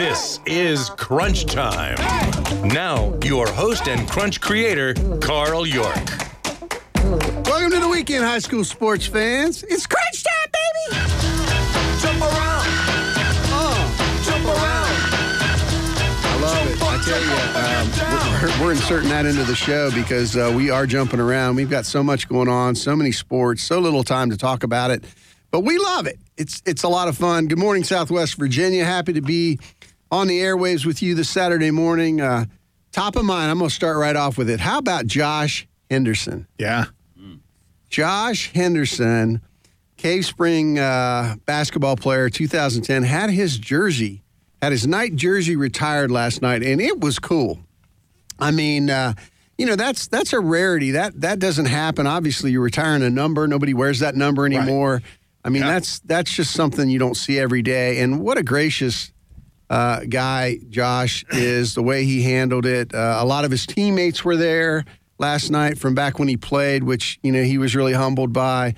This is Crunch Time. Now, your host and Crunch creator, Carl York. Welcome to the weekend, high school sports fans. It's crunch time, baby. Jump around. Oh, Jump around. I love it. I tell you, um, we're, we're inserting that into the show because uh, we are jumping around. We've got so much going on, so many sports, so little time to talk about it, but we love it. It's it's a lot of fun. Good morning, Southwest Virginia. Happy to be on the airwaves with you this Saturday morning. Uh, top of mind, I'm going to start right off with it. How about Josh Henderson? Yeah. Josh Henderson, Cave Spring uh, basketball player, 2010, had his jersey, had his night jersey retired last night, and it was cool. I mean, uh, you know, that's that's a rarity. That that doesn't happen. Obviously, you're retiring a number. Nobody wears that number anymore. I mean, Yeah. that's that's just something you don't see every day. And what a gracious uh, guy Josh is. The way he handled it. Uh, a lot of his teammates were there last night from back when he played, which you know he was really humbled by.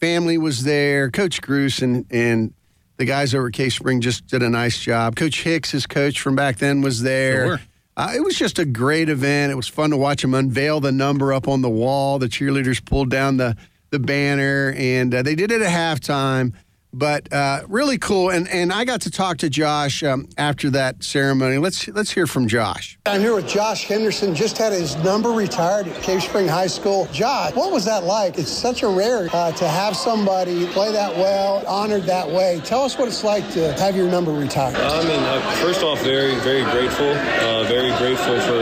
Family was there. Coach Cruz and and the guys over at Cave Spring just did a nice job. Coach Hicks, his coach from back then, was there. Sure. Uh, it was just a great event. It was fun to watch him unveil the number up on the wall. The cheerleaders pulled down the the banner, and uh, they did it at halftime. But uh, really cool, and and I got to talk to Josh um, after that ceremony. Let's let's hear from Josh. I'm here with Josh Henderson. Just had his number retired at Cave Spring High School. Josh, what was that like? It's such a rare uh, to have somebody play that well, honored that way. Tell us what it's like to have your number retired. I mean, uh, first off, very, very grateful. Uh, very grateful for,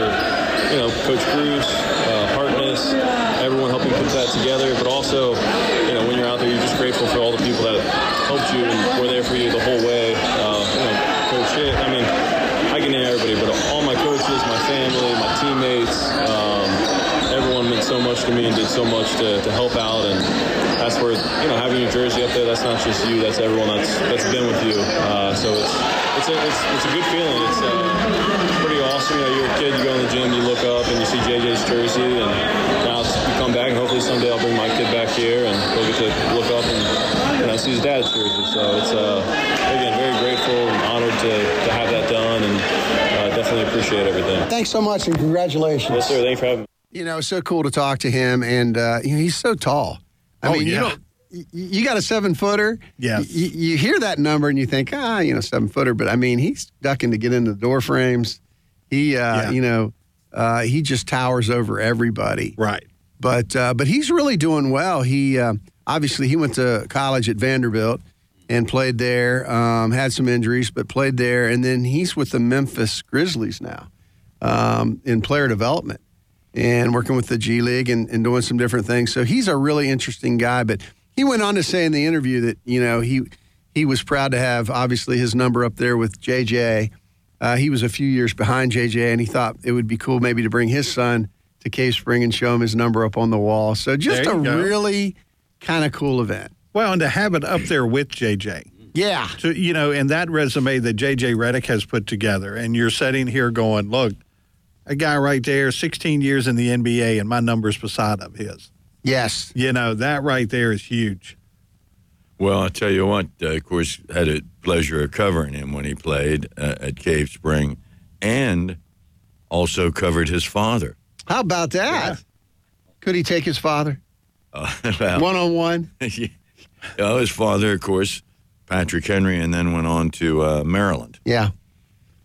you know, Coach Cruz, uh, Hartness, everyone helping put that together. But also, you know, when you're out there, you're just grateful for all the people that helped you and were there for you the whole way. Uh, you know, I mean, I can name everybody, but all my coaches, my family, my teammates, um, everyone meant so much to me and did so much to, to help out. And that's where, you know, having your jersey up there, that's not just you, that's everyone that's that's been with you. Uh, so it's it's a, it's, it's a good feeling. It's uh, pretty awesome. You know, you're a kid, you go in the gym, you look up and you see JJ's jersey, and now it's, come back, and hopefully someday I'll bring my kid back here and he'll get to look up and you know see his dad's jersey. So it's uh, again very grateful and honored to, to have that done, and uh, definitely appreciate everything. Thanks so much and congratulations. Yes, sir. Thanks for having me. You know, it's so cool to talk to him, and uh, you know, he's so tall. I Oh, mean, you yeah. don't. You got a seven footer. Yeah. Y- You, hear that number and you think, ah, you know, seven footer. But I mean, he's ducking to get into the door frames. He, uh, Yeah. you know, uh, he just towers over everybody. Right. But uh, but he's really doing well. He uh, obviously he went to college at Vanderbilt and played there. Um, had some injuries, but played there. And then he's with the Memphis Grizzlies now um, in player development and working with the G League and, and doing some different things. So he's a really interesting guy. But he went on to say in the interview that you know he he was proud to have obviously his number up there with JJ. Uh, he was a few years behind JJ, and he thought it would be cool maybe to bring his son to Cave Spring and show him his number up on the wall. So just a go. really kind of cool event. Well, and to have it up there with JJ. Yeah. So, you know, and that resume that JJ Redick has put together, and you're sitting here going, look, a guy right there, 16 years in the NBA, and my number's beside of his. Yes. You know, that right there is huge. Well, I'll tell you what, uh, of course, had a pleasure of covering him when he played uh, at Cave Spring, and also covered his father. How about that? Could he take his father well, one on one? well, his father, of course, Patrick Henry, and then went on to uh, Maryland, Yeah.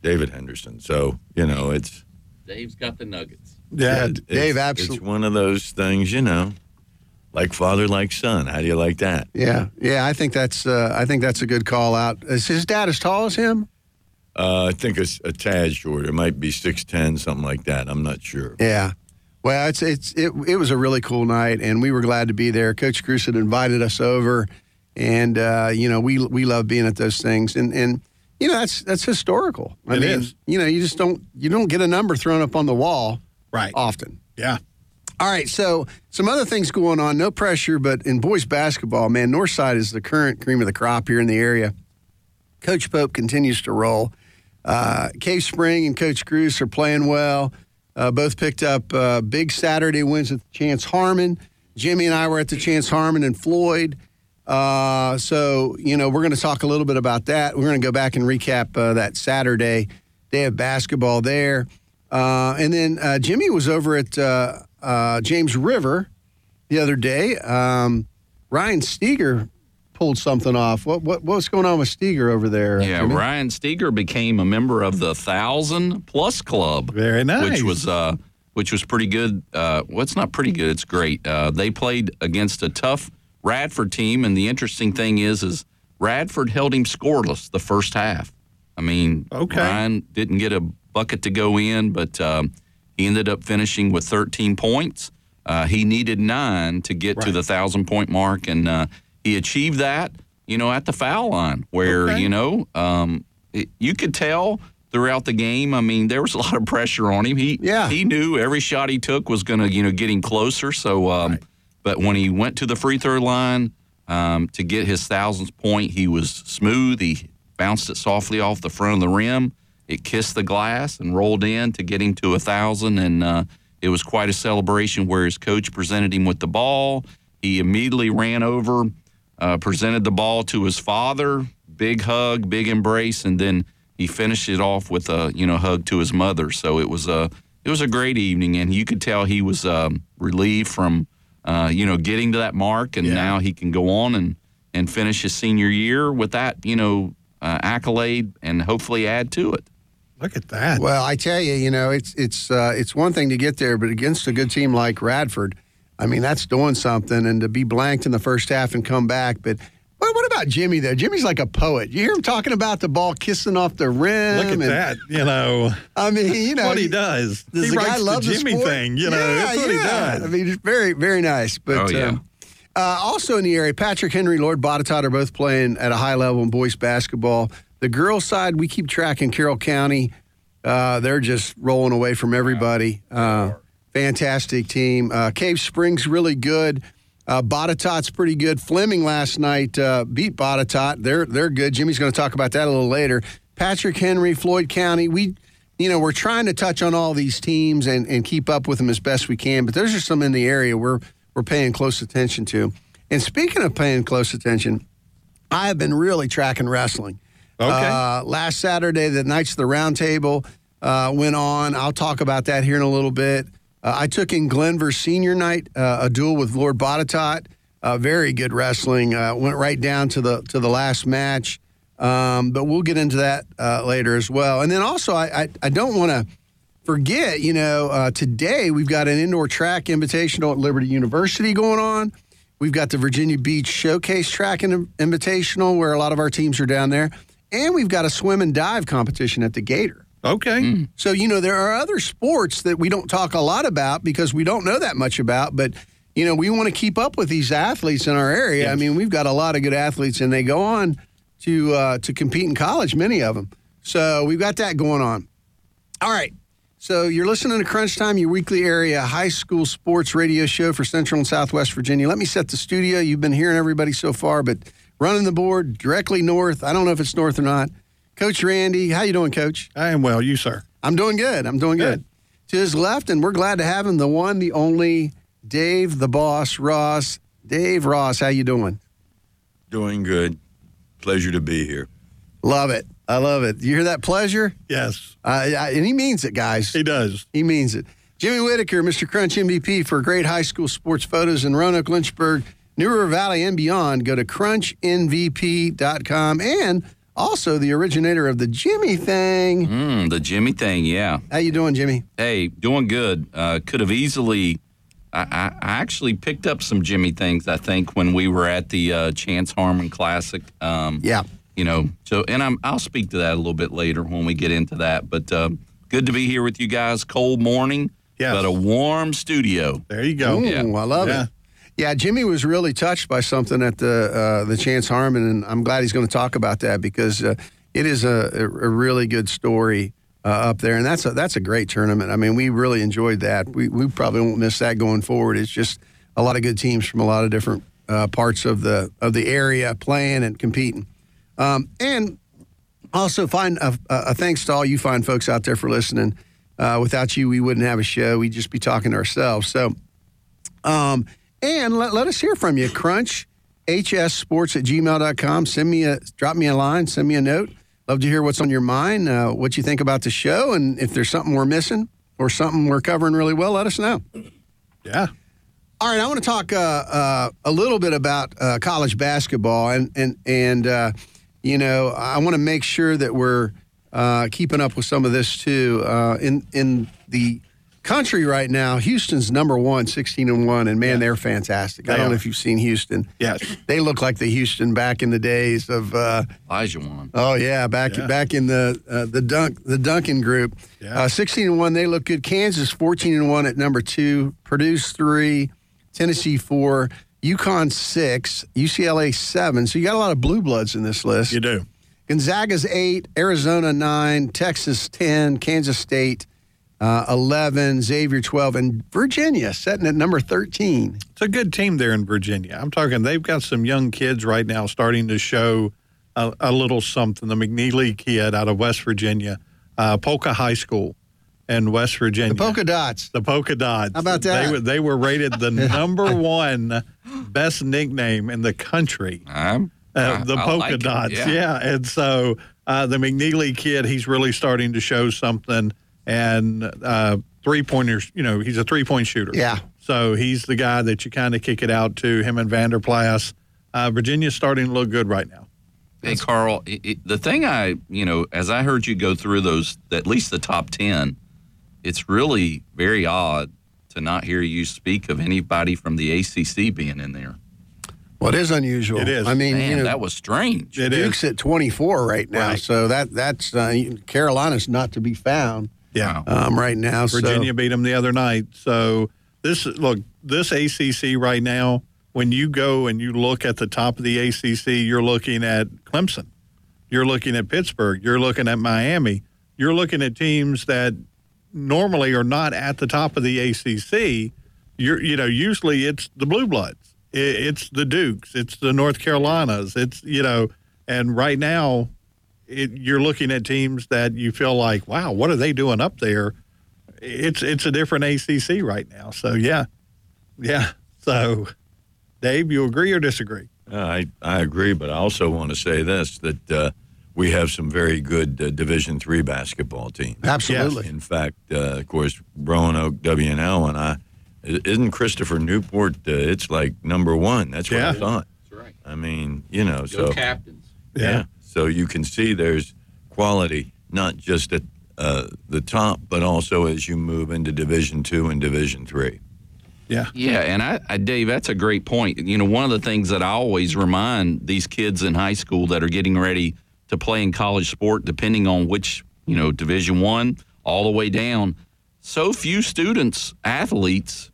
David Henderson. So you know, it's Dave's got the nuggets. Yeah. it's- Dave, absolutely. It's one of those things, you know, like father, like son. How do you like that? Yeah, yeah. I think that's uh, I think that's a good call out. Is his dad as tall as him? Uh, I think it's a tad shorter. It might be six ten, something like that. I'm not sure. Yeah. Well, it's it's it, it was a really cool night, and we were glad to be there. Coach Cruz had invited us over, and uh, you know we we love being at those things, and and you know that's that's historical. I It mean, is. you know, you just don't you don't get a number thrown up on the wall Right. often. Yeah. All right, so some other things going on. No pressure, but in boys basketball, man, Northside is the current cream of the crop here in the area. Coach Pope continues to roll. Uh, Cave Spring and Coach Cruz are playing well. Uh, both picked up uh, big Saturday wins at Chance Harmon. Jimmy and I were at the Chance Harmon and Floyd. Uh, so, you know, we're going to talk a little bit about that. We're going to go back and recap uh, that Saturday day of basketball there. Uh, and then uh, Jimmy was over at uh, uh, James River the other day. Um, Ryan Steger pulled something off. What, what what's going on with Steger over there? Yeah, Jimmy? Ryan Steger became a member of the thousand plus club. Very nice. Which was uh, which was pretty good. Uh, well, it's not pretty good. It's great. Uh, they played against a tough Radford team, and the interesting thing is, is Radford held him scoreless the first half. I mean, Okay. Ryan didn't get a bucket to go in, but um, he ended up finishing with 13 points. Uh, he needed nine to get to the thousand point mark, and uh, he achieved that. You know, at the foul line, where Okay. you know um, it, you could tell throughout the game. I mean, there was a lot of pressure on him. He Yeah. he knew every shot he took was going to you know get him closer. So, um, but when he went to the free throw line um, to get his thousandth point, he was smooth. He bounced it softly off the front of the rim. It kissed the glass and rolled in to get him to a thousand, and uh, it was quite a celebration. Where his coach presented him with the ball, he immediately ran over, uh, presented the ball to his father. Big hug, big embrace, and then he finished it off with a you know hug to his mother. So it was a it was a great evening, and you could tell he was um, relieved from uh, you know getting to that mark, and now he can go on and and finish his senior year with that you know uh, accolade, and hopefully add to it. Look at that. Well, I tell you, you know, it's it's uh, it's one thing to get there, but against a good team like Radford, I mean, that's doing something. And to be blanked in the first half and come back, but. What, what about Jimmy though? Jimmy's like a poet. You hear him talking about the ball kissing off the rim. Look at and- that. You know, I mean, you know, what he does. Does he writes guy love the Jimmy sport? thing. You know, yeah, that's what yeah. he does. I mean, it's very, very nice. But Oh, yeah. um, uh, also in the area, Patrick Henry, Lord Botetourt are both playing at a high level in boys basketball. The girls' side, we keep tracking Carroll County. Uh, they're just rolling away from everybody. Uh, fantastic team. Uh, Cave Springs really good. Uh, Botetourt's pretty good. Fleming last night uh, beat Botetourt. They're they're good. Jimmy's going to talk about that a little later. Patrick Henry, Floyd County. We, you know, we're trying to touch on all these teams and, and keep up with them as best we can. But there's just some in the area we're we're paying close attention to. And speaking of paying close attention, I have been really tracking wrestling. Okay. Uh, last Saturday, the Knights of the Roundtable uh, went on. I'll talk about that here in a little bit. Uh, I took in Glenvar Senior Night, uh, a duel with Lord Botetourt. Uh, very good wrestling. Uh, went right down to the to the last match. Um, but we'll get into that uh, later as well. And then also, I I, I don't want to forget. You know, uh, today we've got an indoor track invitational at Liberty University going on. We've got the Virginia Beach Showcase Track in- Invitational, where a lot of our teams are down there. And we've got a swim and dive competition at the Gator. Okay. So, you know, there are other sports that we don't talk a lot about because we don't know that much about, but, you know, we want to keep up with these athletes in our area. I mean, we've got a lot of good athletes and they go on to, uh, to compete in college, many of them. So we've got that going on. All right. So you're listening to Crunch Time, your weekly area high school sports radio show for Central and Southwest Virginia. Let me set the studio. You've been hearing everybody so far, but running the board directly north. I don't know if it's north or not. Coach Randy, how you doing, Coach? I am well. You, sir. I'm doing good. I'm doing good. To his left, and we're glad to have him, the one, the only, Dave, the boss, Ross. Dave Ross, how you doing? Doing good. Pleasure to be here. Love it. I love it. You hear that pleasure? Yes, Uh, I- and he means it, guys. he does. He means it. Jimmy Whitaker, Mr. Crunch MVP for great high school sports photos in Roanoke, Lynchburg, New River Valley, and beyond. Go to crunchmvp.com and also the originator of the Jimmy thing. Mm, the Jimmy thing, yeah. How you doing, Jimmy? Hey, doing good. Uh, could have easily. I, I, I actually picked up some Jimmy things. I think when we were at the uh, Chance Harmon Classic. Um, Yeah. You know, so and I'm I'll speak to that a little bit later when we get into that. But um, good to be here with you guys. Cold morning, Yes. but a warm studio. There you go. Ooh, Yeah. I love Yeah. it. Yeah, Jimmy was really touched by something at the uh, the Chance Harmon, and I'm glad he's going to talk about that because uh, it is a, a, really good story uh, up there, and that's a that's a great tournament. I mean, we really enjoyed that. We we probably won't miss that going forward. It's just a lot of good teams from a lot of different uh, parts of the of the area playing and competing, um, and also find a, a thanks to all you fine folks out there for listening. Uh, without you, we wouldn't have a show. We'd just be talking to ourselves. So. Um, and let, let us hear from you. Crunch hssports at gmail.com. Send me a, drop me a line, send me a note. Love to hear what's on your mind, uh, what you think about the show, and if there's something we're missing or something we're covering really well, let us know. Yeah. All right, I want to talk uh, uh, a little bit about uh, college basketball, and and and uh, you know, I want to make sure that we're uh, keeping up with some of this too. Uh, in in the country right now, Houston's number one, 16 and one, and man, they're fantastic. I don't know if you've seen Houston. Yes. They look like the Houston back in the days of. Uh, Olajuwon. Oh yeah, back Yeah. back in the uh, the dunk the Duncan group, Yeah. uh, sixteen and one. They look good. Kansas fourteen and one at number two. Purdue's three, Tennessee four, UConn six, UCLA seven. So you got a lot of blue bloods in this list. You do. Gonzaga's eight, Arizona nine, Texas ten, Kansas State uh, eleven, Xavier twelve, and Virginia sitting at number thirteen. It's a good team there in Virginia. I'm talking, they've got some young kids right now starting to show a, a little something. The McKneely kid out of West Virginia, uh, Poca High School in West Virginia. The polka dots. The polka dots. How about that? They were, they were rated the number one best nickname in the country. I'm, Uh, the I polka like dots, yeah. yeah. And so uh, the McKneely kid, he's really starting to show something. And uh, three pointers, you know, he's a three point shooter. Yeah. So he's the guy that you kind of kick it out to. Him and Vanderplas. Uh, Virginia's starting to look good right now. Hey, Carl, it, it, the thing I, you know, as I heard you go through those, at least the top 10, it's really very odd to not hear you speak of anybody from the ACC being in there. Well, it is unusual. It is. I mean, Man, you know, that was strange. It is. Duke's at 24 right now, Right. so that that's uh, Carolina's not to be found Yeah. um, right now. so- Virginia beat them the other night. So this look, this ACC right now, when you go and you look at the top of the ACC, you're looking at Clemson, you're looking at Pittsburgh, you're looking at Miami, you're looking at teams that normally are not at the top of the ACC. You're, you know, usually it's the Blue Bloods, it's the Dukes, it's the North Carolinas, it's you know, and right now, it, you're looking at teams that you feel like, wow, what are they doing up there? it's it's a different ACC right now. So yeah, yeah. So, Dave, you agree or disagree? Uh, I, I agree, but I also want to say this that uh, we have some very good uh, Division three basketball teams. Absolutely. In fact, uh, of course, Roanoke WNL and l I isn't Christopher Newport. Uh, it's like number one. That's what Yeah. I thought. That's right. I mean, you know, so captains. yeah. So you can see there's quality not just at uh, the top, but also as you move into Division two and Division three. Yeah. Yeah, and I, I, Dave, that's a great point. You know, one of the things that I always remind these kids in high school that are getting ready to play in college sport, depending on which, you know, Division One all the way down, so few students, athletes,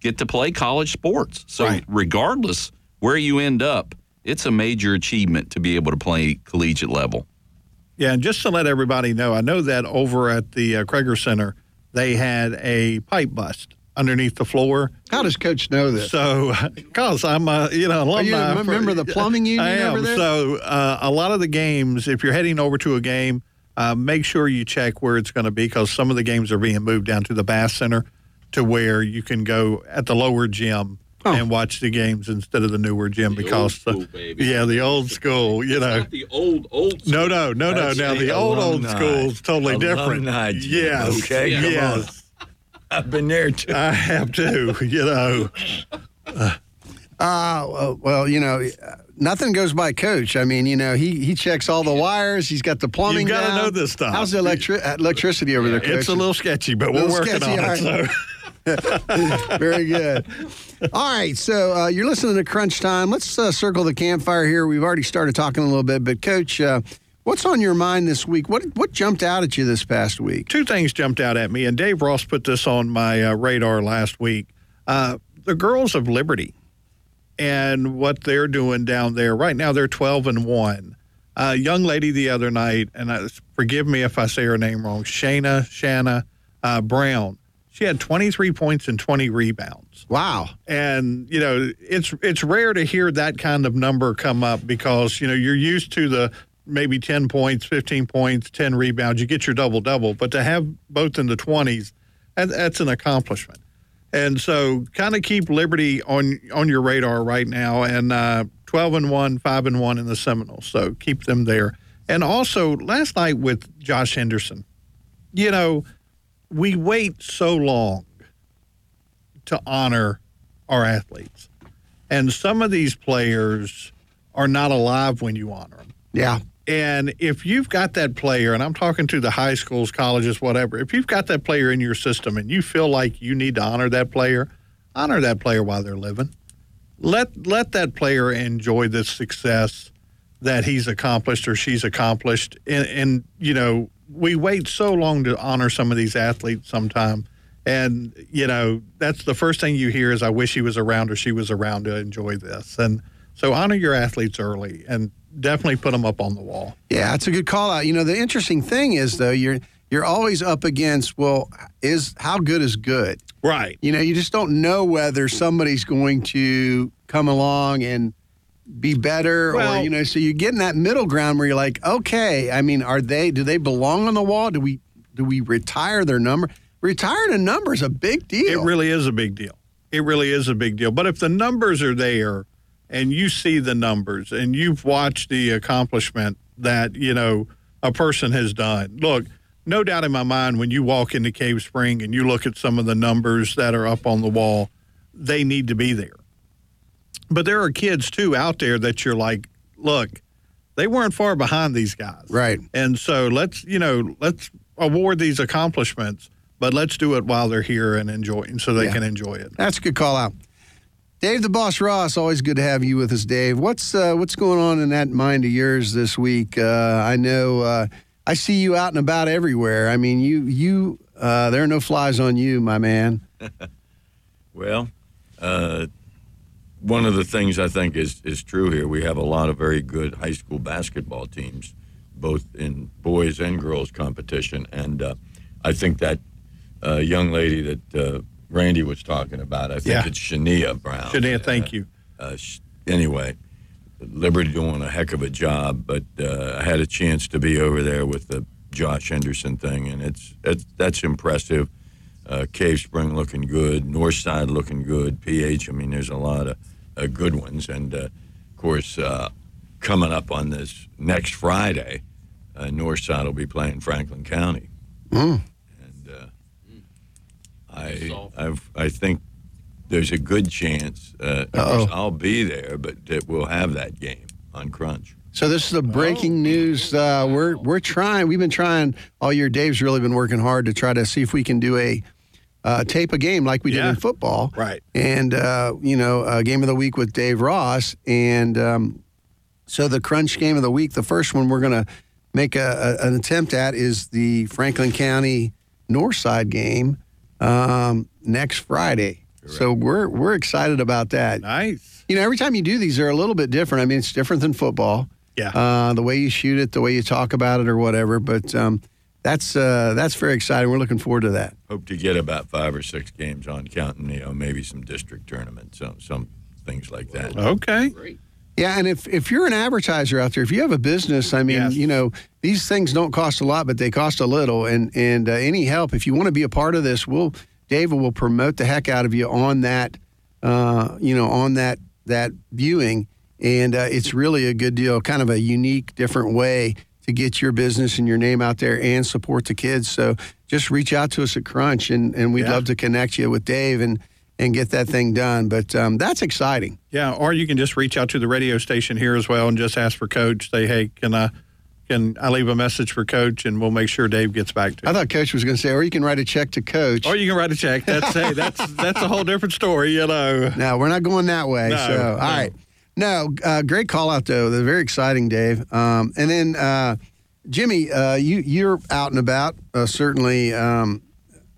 get to play college sports. So Right. regardless where you end up, it's a major achievement to be able to play collegiate level. Yeah, and just to let everybody know, I know that over at the uh, Cregger Center, they had a pipe bust underneath the floor. How does Coach know this? So, because I'm a you know alumni. you a for- of the plumbing union I am. over there? So, uh, a lot of the games, if you're heading over to a game, uh, make sure you check where it's going to be because some of the games are being moved down to the Bast Center, to where you can go at the lower gym. Oh. And watch the games instead of the newer gym The because, old school, baby. yeah, the old school, you know. the old, old. No, no, no, no. That's Now the the old old school is totally different. Alumni gym, Yes, okay? Come on. yes, I've been there too. I have too. You know, Uh, well, well, you know, uh, nothing goes by Coach. I mean, you know, he he checks all the wires. He's got the plumbing. gotta know this stuff. How's the electri- uh, electricity over there, Coach? it's a little sketchy, but we're working sketchy, on it. right. So. Very good. All right, so uh, you're listening to Crunch Time. Let's uh, circle the campfire here. We've already started talking a little bit, but Coach, uh, what's on your mind this week? What what jumped out at you this past week? Two things jumped out at me, and Dave Ross put this on my uh, radar last week. Uh, the Girls of Liberty and what they're doing down there right now. They're 12 and one. A young lady the other night, and I, forgive me if I say her name wrong, Shana Shanna uh, Brown. She had 23 points and 20 rebounds. Wow. and you know it's it's rare to hear that kind of number come up because you know you're used to the maybe 10 points 15 points 10 rebounds you get your double double but to have both in the 20s that, that's an accomplishment and so kind of keep liberty on on your radar right now and uh, 12 and 1, 5 and 1 in the Seminoles. So keep them there. And also, last night with Josh Henderson, you know, we wait so long to honor our athletes. And some of these players are not alive when you honor them. Yeah. And if you've got that player, and I'm talking to the high schools, colleges, whatever, if you've got that player in your system and you feel like you need to honor that player, honor that player while they're living. Let let that player enjoy the success that he's accomplished or she's accomplished. And, and you know, we wait so long to honor some of these athletes sometime. And, you know, that's the first thing you hear is I wish he was around or she was around to enjoy this. And so honor your athletes early and definitely put them up on the wall. Yeah, it's a good call out. You know, the interesting thing is though, you're you're always up against well, is how good is good? Right. You know, you just don't know whether somebody's going to come along and be better Well- or you know, so you get in that middle ground where you're like, okay, I mean, are they do they belong on the wall? Do we do we retire their number? Retiring a number is a big deal. It really is a big deal. It really is a big deal. But if the numbers are there and you see the numbers and you've watched the accomplishment that, you know, a person has done. Look, no doubt in my mind when you walk into Cave Spring and you look at some of the numbers that are up on the wall, they need to be there. But there are kids too out there that you're like, look, they weren't far behind these guys. Right. And so let's, you know, let's award these accomplishments, but let's do it while they're here and enjoying so they Yeah. can enjoy it. That's a good call out. Dave the Boss Ross, always good to have you with us, Dave. What's uh, what's going on in that mind of yours this week? Uh, I know uh, I see you out and about everywhere. I mean, you you uh, there are no flies on you, my man. Well, uh, one of the things I think is, is true here, we have a lot of very good high school basketball teams, both in boys and girls competition. And uh, I think that uh, young lady that uh, Randy was talking about, I think Yeah. it's Shania Brown. Shania, thank you. Uh, sh- anyway, Liberty doing a heck of a job, but uh, I had a chance to be over there with the Josh Henderson thing, and it's, it's that's impressive. Uh, Cave Spring looking good, Northside looking good, PH. I mean, there's a lot of uh, good ones, and uh, of course, uh, coming up on this next Friday, uh, Northside will be playing Franklin County, and uh, I I've, I think there's a good chance. Uh, I'll be there, but that we'll have that game on Crunch. So this is the breaking news. Uh, we're we're trying. We've been trying all year. Dave's really been working hard to try to see if we can do a uh, tape a game like we did in football, Right. And uh, you know, a game of the week with Dave Ross, and um, so the crunch game of the week. The first one we're going to make a, a, an attempt at is the Franklin County Northside game um, next Friday. So we're we're excited about that. Nice. You know, every time you do these, they're a little bit different. I mean, it's different than football. Yeah. Uh, the way you shoot it, the way you talk about it, or whatever. But um, that's uh, that's very exciting. We're looking forward to that. Hope to get about five or six games on, counting you know maybe some district tournaments, some some things like that. Okay. Great. Yeah, and if if you're an advertiser out there, if you have a business, I mean, Yes. you know, these things don't cost a lot, but they cost a little. And and uh, any help, if you want to be a part of this, we'll David will promote the heck out of you on that, uh, you know, on that that viewing, and uh, it's really a good deal, kind of a unique, different way to get your business and your name out there and support the kids. So just reach out to us at Crunch, and and we'd Yeah. love to connect you with Dave and and get that thing done. But um, that's exciting. Yeah, or you can just reach out to the radio station here as well and just ask for Coach. Say, hey, can I can I leave a message for Coach, and we'll make sure Dave gets back to You. I thought Coach was going to say, or you can write a check to Coach. Or you can write a check. That's hey, that's that's a whole different story, you know. no, we're not going that way. No, so, no. all right. No, uh, great call out though. They're very exciting, Dave. Um, and then uh, Jimmy, uh, you you're out and about. Uh, certainly, um,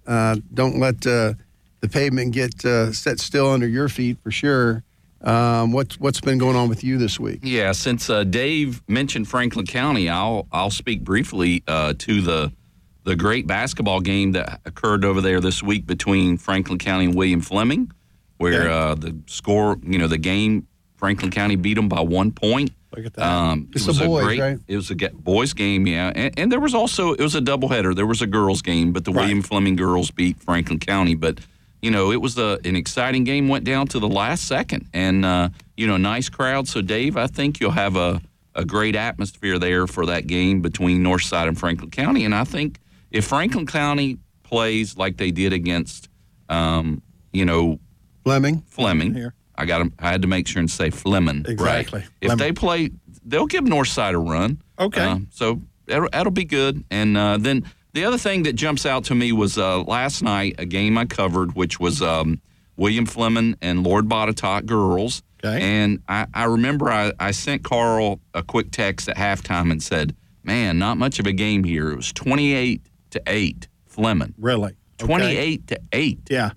uh, don't let uh, the pavement get uh, set still under your feet for sure. Um, what's what's been going on with you this week? Yeah, since uh, Dave mentioned Franklin County, I'll I'll speak briefly uh, to the the great basketball game that occurred over there this week between Franklin County and William Fleming, where Okay. uh, the score, you know, the game Franklin County beat them by one point. Look at that. Um, It's it was the boys, a great, right? It was a boys game, yeah, and, and there was also it was a doubleheader. There was a girls game, but the Right. William Fleming girls beat Franklin County. But you know, it was a, an exciting game. Went down to the last second, and uh, you know, nice crowd. So, Dave, I think you'll have a a great atmosphere there for that game between Northside and Franklin County. And I think if Franklin County plays like they did against, um, you know, Fleming. Fleming. Here. I got. I had to make sure and say Fleming. Exactly. Right. If Fleming. they play, they'll give Northside a run. Okay. Uh, so that'll, that'll be good. And uh, then the other thing that jumps out to me was uh, last night a game I covered, which was um, William Fleming and Lord Botetourt girls. Okay. And I, I remember I, I sent Carl a quick text at halftime and said, "Man, not much of a game here. It was twenty-eight to eight, Fleming. Really? Okay. Twenty-eight to eight Yeah.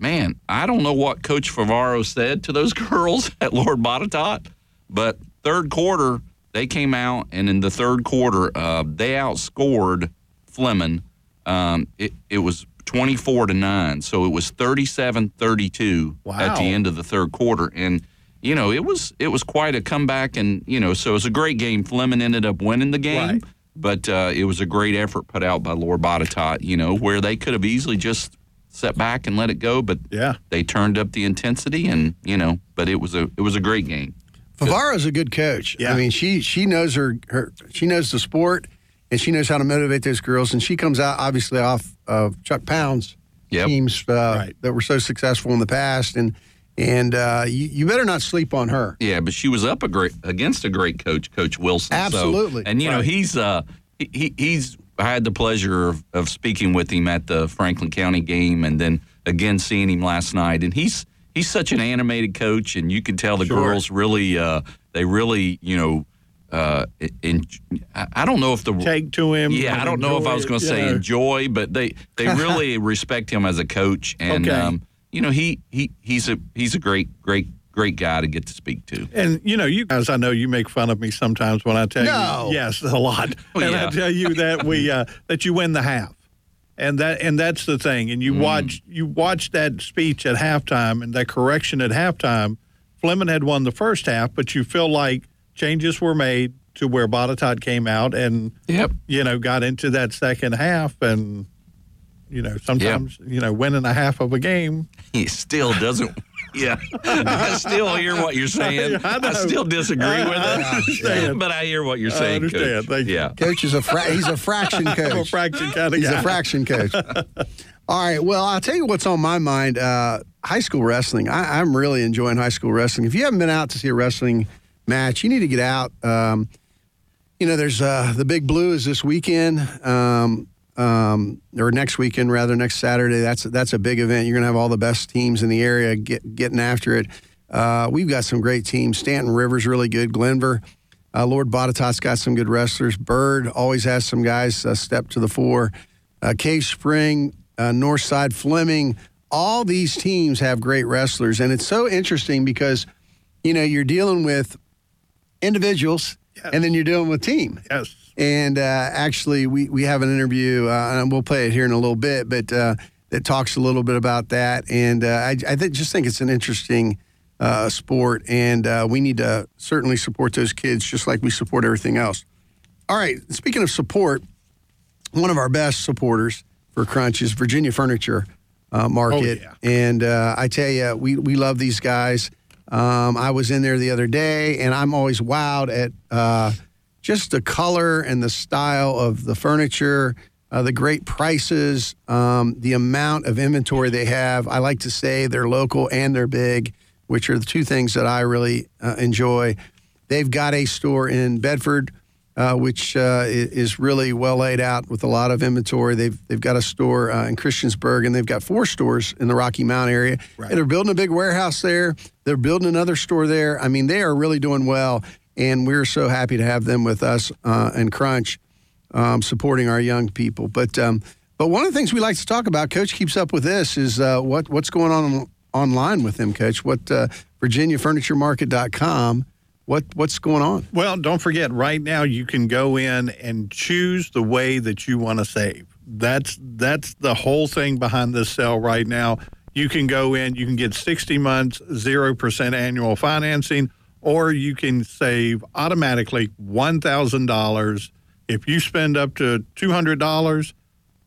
Man, I don't know what Coach Favaro said to those girls at Lord Botetourt, but third quarter they came out, and in the third quarter uh, they outscored Fleming. Um, it, it was 24 to 9, so it was 37 32 at the end of the third quarter. And, you know, it was it was quite a comeback, and, you know, so it was a great game. Fleming ended up winning the game. Right. But uh, it was a great effort put out by Lord Botetourt, you know, where they could have easily just set back and let it go, but Yeah. they turned up the intensity and you know but it was a it was a great game Favara's a good coach. Yeah. I mean, she she knows her her she knows the sport, and she knows how to motivate those girls. And she comes out obviously off of Chuck Pound's Yep. teams uh, Right. that were so successful in the past, and and uh, you, you better not sleep on her. yeah but she was up a great against a great coach coach wilson So- Absolutely. and you know he's uh he, he he's i had the pleasure of, of speaking with him at the franklin county game and then again seeing him last night and he's he's such an animated coach and you can tell the Sure. girls really uh they really you know uh in, I don't know if the Take to him. Yeah, I don't know if I was going to say know. enjoy, but they they really respect him as a coach, and Okay. um, you know he he he's a he's a great great great guy to get to speak to. And you know, you guys, I know you make fun of me sometimes when I tell No. you, yes, a lot, Oh, and yeah. I tell you that we uh, that you win the half, and that and that's the thing. And you Mm. watch you watch that speech at halftime and that correction at halftime. Fleming had won the first half, but you feel like changes were made to where Botetourt came out and Yep. you know got into that second half and. You know, sometimes you know winning a half of a game. He still doesn't. Yeah, I still hear what you're saying. I I, know. still disagree I- with I it, understand. but I hear what you're saying. I understand. Coach. Thank you. Yeah. Coach is a fra- he's a fraction I'm a coach. fraction kind of He's guy. a fraction coach. All right. Well, I'll tell you what's on my mind. Uh, high school wrestling. I, I'm really enjoying high school wrestling. If you haven't been out to see a wrestling match, you need to get out. Um, you know, there's uh, the Big Blue is this weekend, um, um, or next weekend rather, next Saturday. That's that's a big event. You're gonna have all the best teams in the area get, getting after it. Uh, we've got some great teams. Staunton River's really good. Glenvar. Uh, Lord Botetourt's got some good wrestlers. Byrd always has some guys uh, step to the fore. Uh, Cave Spring, uh, Northside Fleming, all these teams have great wrestlers. And it's so interesting because, you know, you're dealing with individuals and then you're dealing with team. Yes. And uh, actually, we, we have an interview, uh, and we'll play it here in a little bit, but uh, that talks a little bit about that. And uh, I, I th- just think it's an interesting uh, sport, and uh, we need to certainly support those kids just like we support everything else. All right, speaking of support, one of our best supporters for Crunch is Virginia Furniture uh, Market. yeah. And uh, I tell you, we, we love these guys. Um, I was in there the other day, and I'm always wowed at uh, just the color and the style of the furniture, uh, the great prices, um, the amount of inventory they have. I like to say they're local and they're big, which are the two things that I really uh, enjoy. They've got a store in Bedford, uh, which uh, is really well laid out with a lot of inventory. They've they've got a store uh, in Christiansburg, and they've got four stores in the Rocky Mount area. Right. And they're building a big warehouse there. They're building another store there. I mean, they are really doing well, and we're so happy to have them with us uh, and Crunch, um, supporting our young people. But um, but one of the things we like to talk about, Coach keeps up with this, is uh, what what's going on online with them, Coach. What uh, VirginiaFurnitureMarket.com. What what's going on? Well, don't forget, right now you can go in and choose the way that you want to save. That's that's the whole thing behind this sale right now. You can go in, you can get 60 months, 0% annual financing, or you can save automatically $1,000. If you spend up to $200,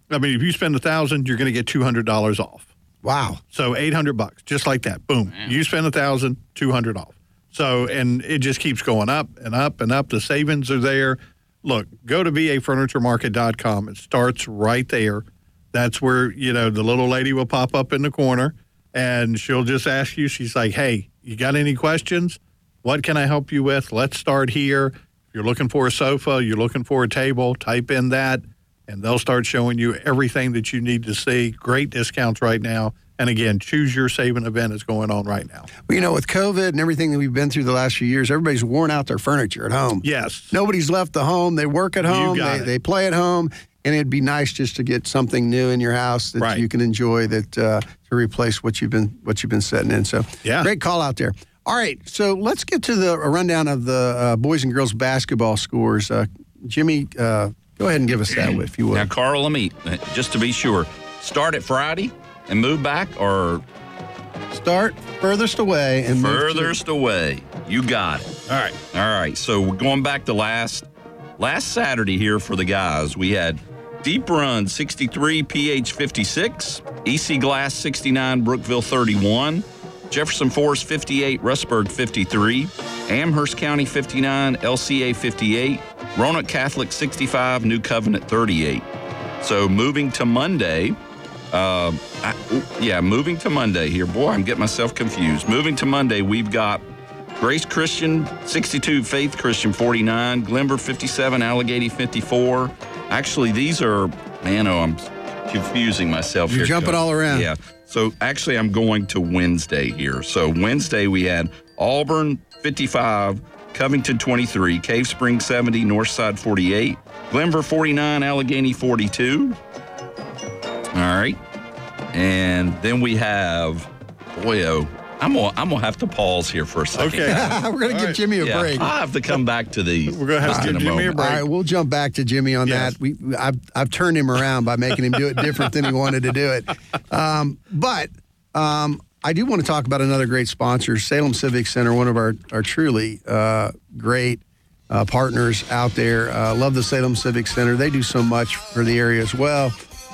I mean, if you spend 1000 you're going to get $200 off. Wow. So 800 bucks, just like that. Boom. You spend a thousand, 200 off. So, and it just keeps going up and up and up. The savings are there. Look, go to vafurnituremarket.com. It starts right there. That's where, you know, the little lady will pop up in the corner and she'll just ask you, she's like, hey, you got any questions? What can I help you with? Let's start here. If you're looking for a sofa, you're looking for a table, type in that and they'll start showing you everything that you need to see. Great discounts right now. And again, choose your saving event is going on right now. Well, you know, with COVID and everything that we've been through the last few years, everybody's worn out their furniture at home. Yes. Nobody's left the home. They work at home. They, they play at home. And it'd be nice just to get something new in your house that Right. you can enjoy that uh, to replace what you've been what you've been setting in. So Yeah. great call out there. All right, so let's get to the a rundown of the uh, boys and girls basketball scores. Uh, Jimmy, uh, go ahead and give us that if you would. Now, Carl, let me uh, just to be sure. Start at Friday and move back, or Start furthest away and move to- furthest away. You got it. All right. All right. So we're going back to last last Saturday here for the guys. We had Deep Run 63, PH 56, EC Glass 69, Brookville 31, Jefferson Forest 58, Rustburg 53, Amherst County 59, LCA 58, Roanoke Catholic 65, New Covenant 38. So moving to Monday, uh, I, yeah, moving to Monday here. Boy, I'm getting myself confused. Moving to Monday, we've got Grace Christian 62, Faith Christian 49, Glenvar 57, Alleghany 54. Actually, these are, man, oh, I'm confusing myself You're here. jumping all around. Yeah. So actually, I'm going to Wednesday here. So Wednesday, we had Auburn 55, Covington 23, Cave Spring 70, Northside 48, Glenvar 49, Alleghany 42. All right. And then we have, boy, oh, I'm gonna, I'm gonna have to pause here for a second. Okay. We're going to give right. Jimmy a Yeah, break. I have to come back to these. We're gonna have to just in give Jimmy a break. All right, we'll jump back to Jimmy on Yes. that. We, I've, I've turned him around by making him do it different than he wanted to do it. Um, but um, I do want to talk about another great sponsor, Salem Civic Center, one of our, our truly uh, great uh, partners out there. Uh, love the Salem Civic Center. They do so much for the area as well.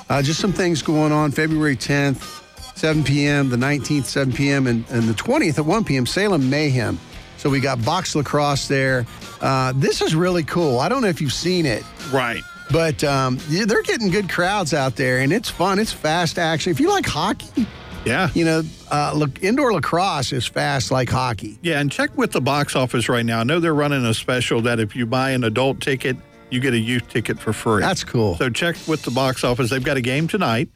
Uh, just some things going on. February 10th, 7 p.m., the 19th, 7 p.m., and, and the 20th at 1 p.m., Salem Mayhem. So we got box lacrosse there. Uh, this is really cool. I don't know if you've seen it, Right. but um, yeah, they're getting good crowds out there, and it's fun. It's fast action. If you like hockey, Yeah. you know, uh, look, indoor lacrosse is fast like hockey. Yeah, and check with the box office right now. I know they're running a special that if you buy an adult ticket, you get a youth ticket for free. That's cool. So check with the box office. They've got a game tonight.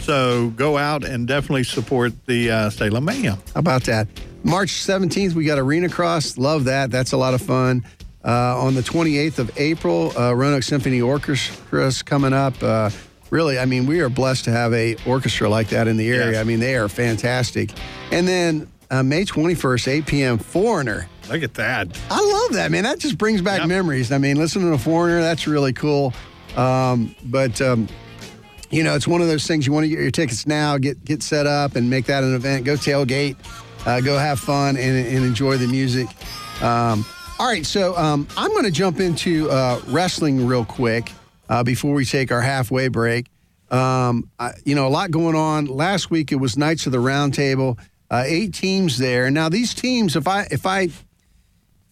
So go out and definitely support the uh, Salem Mayhem. How about that? March 17th, we got Arena Cross. Love that. That's a lot of fun. Uh, on the 28th of April, uh, Roanoke Symphony Orchestra Orchestra's coming up. Uh, really, I mean, we are blessed to have a orchestra like that in the area. Yes. I mean, they are fantastic. And then uh, May 21st, 8 p.m., Foreigner. Look at that. I love that, man. That just brings back Yep. memories. I mean, listening to Foreigner, that's really cool. Um, but um, you know, it's one of those things you want to get your tickets now, get get set up, and make that an event. Go tailgate, uh, go have fun, and, and enjoy the music. Um, all right, so um, I'm going to jump into uh, wrestling real quick uh, before we take our halfway break. Um, I, you know, a lot going on. Last week it was Knights of the Round Table, uh, eight teams there. Now these teams, if I if I if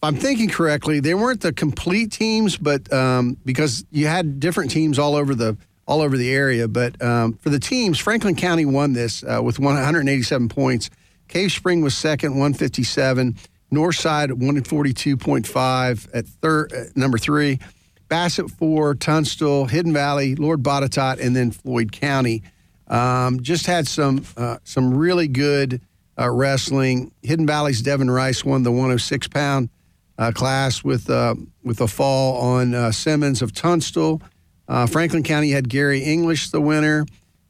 I'm thinking correctly, they weren't the complete teams, but um, because you had different teams all over the all over the area. But um, for the teams, Franklin County won this uh, with 187 points. Cave Spring was second, 157. Northside 142.5 at third, uh, number three. Bassett four, Tunstall, Hidden Valley, Lord Botetourt, and then Floyd County. Um, just had some uh, some really good uh, wrestling. Hidden Valley's Devin Rice won the 106 pound uh, class with uh, with a fall on Simmons of Tunstall. Uh, Franklin County had Gary English the winner.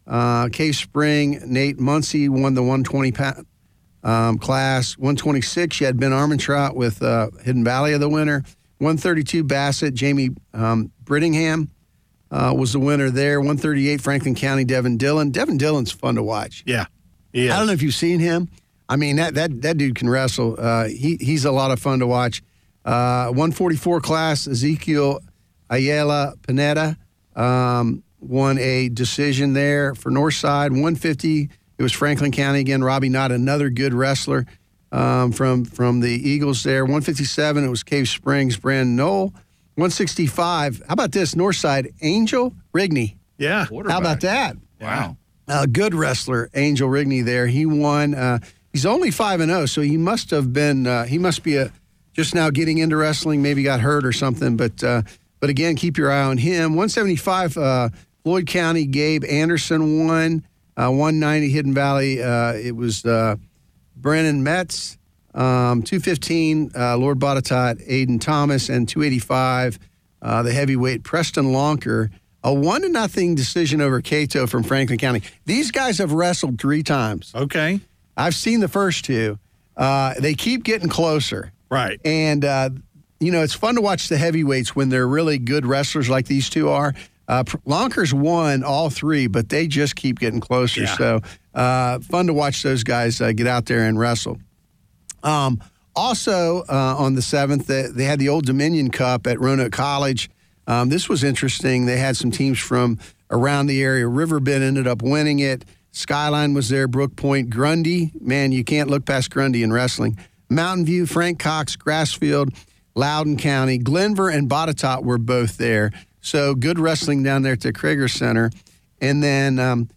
Uh, Cave Spring Nate Muncie won the 120 pound um, class. 126 you had Ben Armentrout with uh, Hidden Valley of the winner. 132 Bassett Jamie um, Brittingham uh, was the winner there. 138 Franklin County Devin Dillon. Devin Dillon's fun to watch. Yeah. Yeah. I don't know if you've seen him. I mean, that that that dude can wrestle. Uh, he he's a lot of fun to watch. Uh, 144 class Ezekiel Ayala Pineda um, won a decision there for Northside. 150 it was Franklin County again. Robbie Knott, another good wrestler um, from from the Eagles there. 157, it was Cave Springs, Brand Knoll. 165, how about this? Northside, Angel Rigney. Yeah. How about that? Wow. A good wrestler, Angel Rigney. There, he won. Uh, he's only five and zero, so he must have been. Uh, he must be a just now getting into wrestling. Maybe got hurt or something. But uh, but again, keep your eye on him. 175, uh, Floyd County, Gabe Anderson won. Uh, 190, Hidden Valley. Uh, it was uh, Brennan Metz. Um, 215, uh, Lord Botetourt, Aiden Thomas, and 285, uh, the heavyweight Preston Lonker. A one to nothing decision over Cato from Franklin County. These guys have wrestled three times. Okay. I've seen the first two. Uh, they keep getting closer. Right. And, uh, you know, it's fun to watch the heavyweights when they're really good wrestlers like these two are. Uh, Lonkers won all three, but they just keep getting closer. Yeah. So uh, fun to watch those guys uh, get out there and wrestle. Um, also, uh, on the 7th, they, they had the Old Dominion Cup at Roanoke College. Um, this was interesting. They had some teams from around the area. Riverbend ended up winning it. Skyline was there. Brooke Point, Grundy. Man, you can't look past Grundy in wrestling. Mountain View, Frank Cox, Grassfield, Loudoun County, Glenvar, and Botetourt were both there. So good wrestling down there at the Cregger Center. And then, um,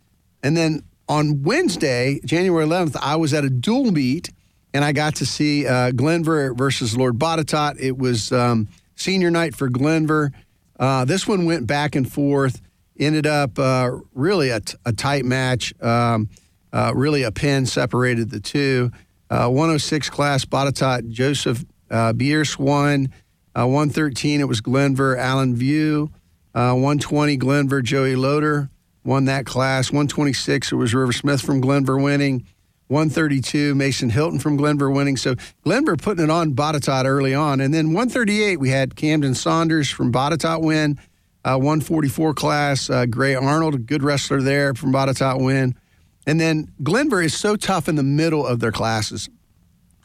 and then on Wednesday, January 11th, I was at a dual meet and I got to see uh, Glenvar versus Lord Botetourt. It was um, senior night for Glenvar. Uh, this one went back and forth. Ended up uh, really a, t- a tight match. Um, uh, really, a pin separated the two. Uh, 106 class Botetourt Joseph uh, Bierce won. Uh, 113 it was Glenvar Allen View. Uh, 120 Glenvar Joey Loader won that class. 126 it was River Smith from Glenvar winning. 132 Mason Hilton from Glenvar winning. So Glenvar putting it on Botetourt early on. And then 138 we had Camden Saunders from Botetourt win. Uh, 144 class uh, Gray Arnold, good wrestler there from Botetourt win. And then Glenvar is so tough in the middle of their classes.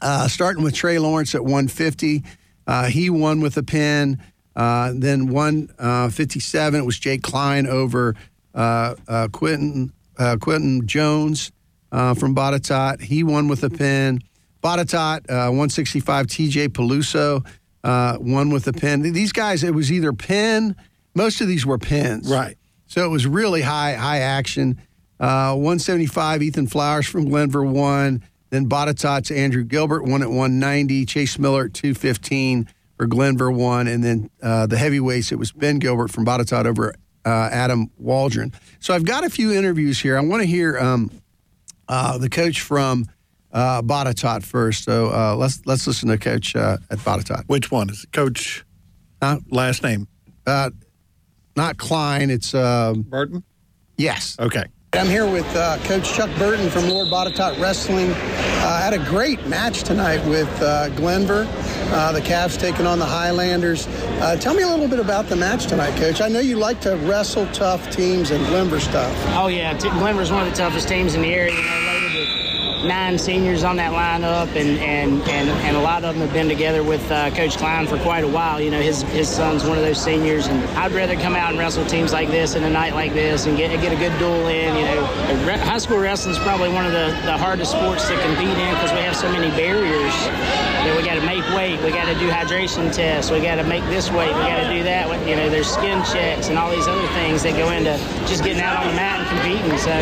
Uh, starting with Trey Lawrence at 150, uh, he won with a pin. Uh, then 157, it was Jake Cline over uh, uh, Quentin uh, Quentin Jones uh, from Botetourt. He won with a pin. Botetourt, uh, 165, TJ Peluso uh, won with a pin. These guys, it was either pin. Most of these were pins. Right. So it was really high high action. Uh, 175, Ethan Flowers from Glenvar won. Then Botetourt's Andrew Gilbert won at 190. Chase Miller at 215 for Glenvar won. And then uh, the heavyweights, it was Ben Gilbert from Botetourt over uh, Adam Waldron. So I've got a few interviews here. I want to hear um, uh, the coach from uh, Botetourt first. So uh, let's let's listen to Coach uh, at Botetourt. Which one is it? Coach? Uh, Last name? uh, not Cline. It's um, Burton? yes. Okay. I'm here with uh, Coach Chuck Burton from Lord Botetourt Wrestling. Uh, had a great match tonight with uh, Glenvar. Uh, the Cavs taking on the Highlanders. Uh, tell me a little bit about the match tonight, Coach. I know you like to wrestle tough teams and Glenvar stuff. Oh yeah, T- Glenvar's one of the toughest teams in the area. You know, nine seniors on that lineup, and and and, and a lot of them have been together with uh, Coach Cline for quite a while. You know, his his son's one of those seniors, and I'd rather come out and wrestle teams like this in a night like this and get get a good duel in. You know, high school wrestling is probably one of the, the hardest sports to compete in because we have so many barriers. You know, we got to make weight, we got to do hydration tests, we got to make this weight, we got to do that. You know, there's skin checks and all these other things that go into just getting out on the mat and competing. So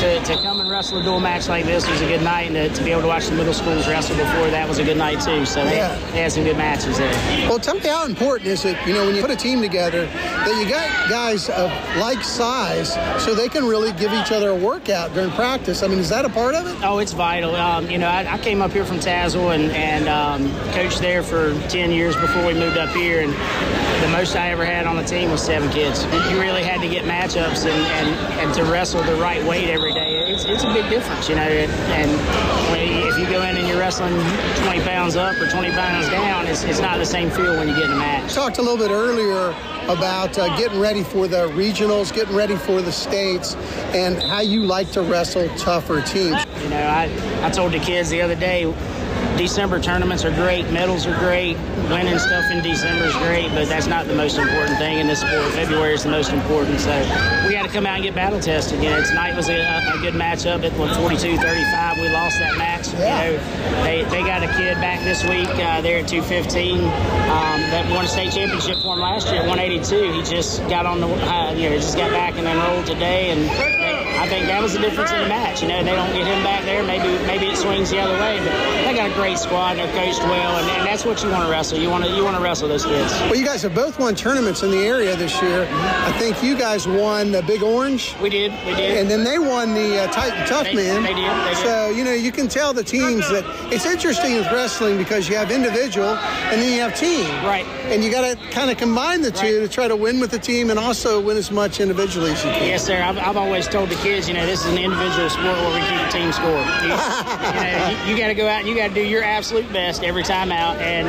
to, to come and wrestle a dual match like this was a good night, and to, to be able to watch the middle schools wrestle before that was a good night too. So they, Yeah. they had some good matches there. Well, tell me how important is it, you know, when you put a team together, that you got guys of like size so they can really give each other a workout during practice. I mean, is that a part of it? Oh, it's vital. Um, you know, I, I came up here from Tazewell and, and um, coached there for 10 years before we moved up here. And the most I ever had on the team was seven kids. You really had to get matchups and, and, and to wrestle the right weight every day. It's, it's a big difference, you know. And, and if you go in and you're wrestling 20 pounds up or 20 pounds down, it's, it's not the same feel when you get in a match. talked a little bit earlier about uh, getting ready for the regionals, getting ready for the states, and how you like to wrestle tougher teams. You know, I, I told the kids the other day, December tournaments are great, medals are great, winning stuff in December is great, but that's not the most important thing in this sport. February is the most important, so we got to come out and get battle tested. You know, tonight was a, a good matchup at 42-35. We lost that match. Yeah. You know, they, they got a kid back this week uh, there at 215 um, that won a state championship for him last year at 182. He just got on the, uh, you know, just got back and enrolled today, and I think that was the difference in the match. You know, they don't get him back there. Maybe maybe it swings the other way, but they got a great squad. They're coached well, and, and that's what you want to wrestle. You want to you want to wrestle those kids. Well, you guys have both won tournaments in the area this year. I think you guys won the Big Orange. We did, we did. And then they won the uh, Titan Tough They- Man. they did, they did. So, you know, you can tell the teams that it's interesting with wrestling because you have individual and then you have team. Right. And you got to kind of combine the two to try to win with the team and also win as much individually as you can. Yes, sir. I've, I've always told the kids, you know, this is an individual sport where we keep the team score. You, you know, you, you got to go out and you got to do your absolute best every time out, and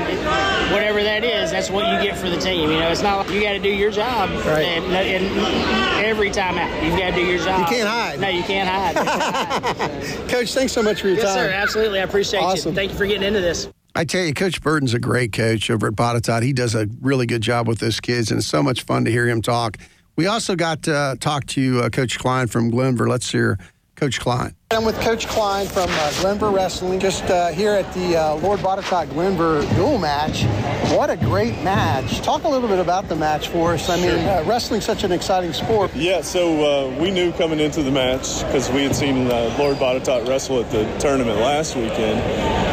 whatever that is, that's what you get for the team. You know, it's not like you got to do your job, Right. and, and every time out, you've got to do your job. You can't hide. No, you can't hide. Coach, thanks so much for your yes, time. sir. Absolutely, I appreciate Awesome. you. Thank you for getting into this. I tell you, Coach Burton's a great coach over at Botetourt. He does a really good job with those kids, and it's so much fun to hear him talk. We also got to uh, talk to uh, Coach Cline from Glenvar. Let's hear Coach Cline. I'm with Coach Cline from uh, Glenvar Wrestling, just uh, here at the uh, Lord Botetourt Glenvar dual match. What a great match. Talk a little bit about the match for us. I mean, uh, wrestling's such an exciting sport. Yeah, so uh, we knew coming into the match because we had seen uh, Lord Botetourt wrestle at the tournament last weekend,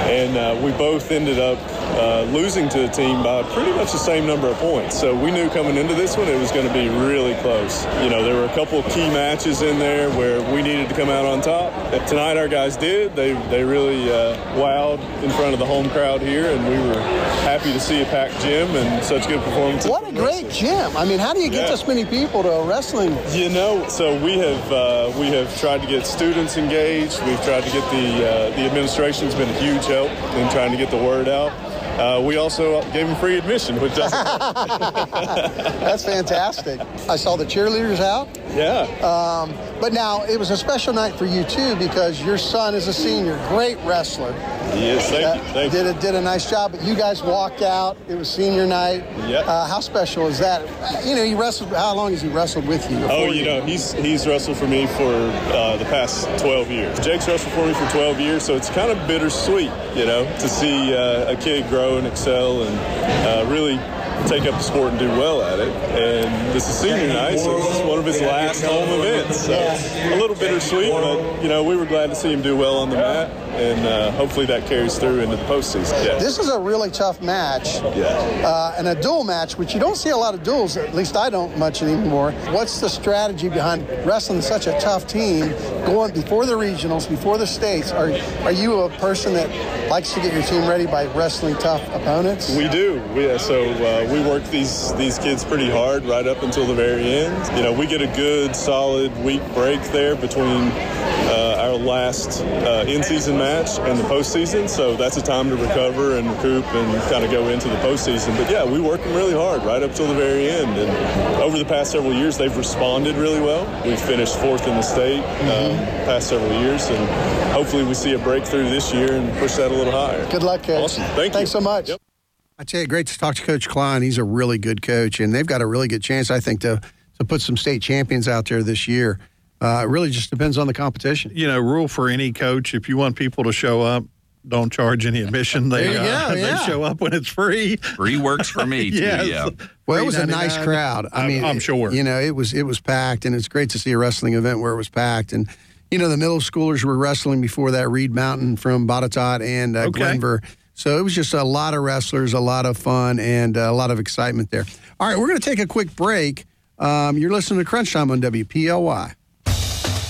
and uh, we both ended up uh, losing to the team by pretty much the same number of points. So we knew coming into this one it was going to be really close. You know, there were a couple key matches in there where we needed to come out on top. Tonight our guys did. They they really uh, wowed in front of the home crowd here, and we were happy to see a packed gym and such good performances. What a great gym. I mean, how do you get Yeah. this many people to a wrestling? You know, so we have uh, we have tried to get students engaged. We've tried to get the uh, the administration's been a huge help in trying to get the word out. Uh, we also gave them free admission, which doesn't. That's fantastic. I saw the cheerleaders out. yeah. Um, but now it was a special night for you too because your son is a senior, great wrestler. yes. Thank Uh, you. Thank did a, did a nice job. But you guys walked out. It was senior night. Yep. Uh, how special is that? You know, he wrestled. How long has he wrestled with you? Oh, before you know, he's he's wrestled for me for uh, the past 12 years. Jake's wrestled for me for 12 years, so it's kind of bittersweet, you know, to see uh, a kid grow and excel and uh, really take up the sport and do well at it. And this is senior night, so this is one of his last home events. So a little bittersweet, but you know, we were glad to see him do well on the mat, and uh, hopefully that carries through into the postseason. Yeah. This is a really tough match. yeah. Uh, and a dual match, which you don't see a lot of duels, at least I don't much anymore. What's the strategy behind wrestling such a tough team going before the regionals, before the states? Are, are you a person that likes to get your team ready by wrestling tough opponents? We do. We, uh, so uh, we work these these kids pretty hard right up until the very end. You know, we get a good solid week break there between uh, our last uh, in-season match and the postseason. So that's a time to recover and recoup and kind of go into the postseason. But yeah, we work them really hard right up till the very end. And over the past several years, they've responded really well. We've finished fourth in the state um, past several years, and hopefully we see a breakthrough this year and push that a little higher. Good luck, Coach. Awesome. Thank Thanks you. so much. Yep. I tell you, great to talk to Coach Cline. He's a really good coach, and they've got a really good chance, I think, to to put some state champions out there this year. Uh, it really just depends on the competition. You know, rule for any coach: if you want people to show up, don't charge any admission. They There you uh, go, they show up when it's free. Free works for me too. Yes. Yeah. Well, it was a nice crowd. I I'm- mean, I'm sure. You know, it was it was packed, and it's great to see a wrestling event where it was packed. And you know, the middle schoolers were wrestling before that. Read Mountain from Botetourt and uh, Okay. Glenvar. So it was just a lot of wrestlers, a lot of fun, and uh, a lot of excitement there. All right, we're going to take a quick break. Um, you're listening to Crunch Time on WPLY.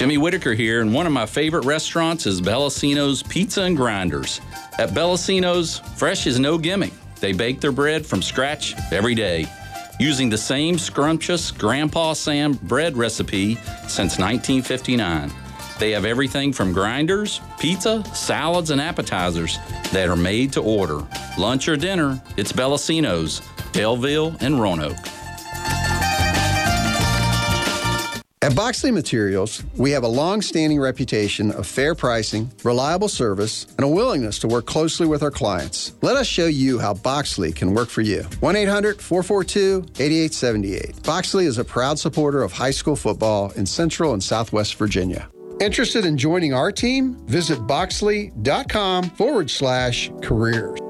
Jimmy Whitaker here, and one of my favorite restaurants is Bellacino's Pizza and Grinders. At Bellacino's, fresh is no gimmick. They bake their bread from scratch every day, using the same scrumptious Grandpa Sam bread recipe since 1959. They have everything from grinders, pizza, salads, and appetizers that are made to order. Lunch or dinner, it's Bellacino's, Belleville and Roanoke. At Boxley Materials, we have a long standing reputation of fair pricing, reliable service, and a willingness to work closely with our clients. Let us show you how Boxley can work for you. 1 800 442 8878. Boxley is a proud supporter of high school football in Central and Southwest Virginia. Interested in joining our team? Visit boxley.com forward slash careers.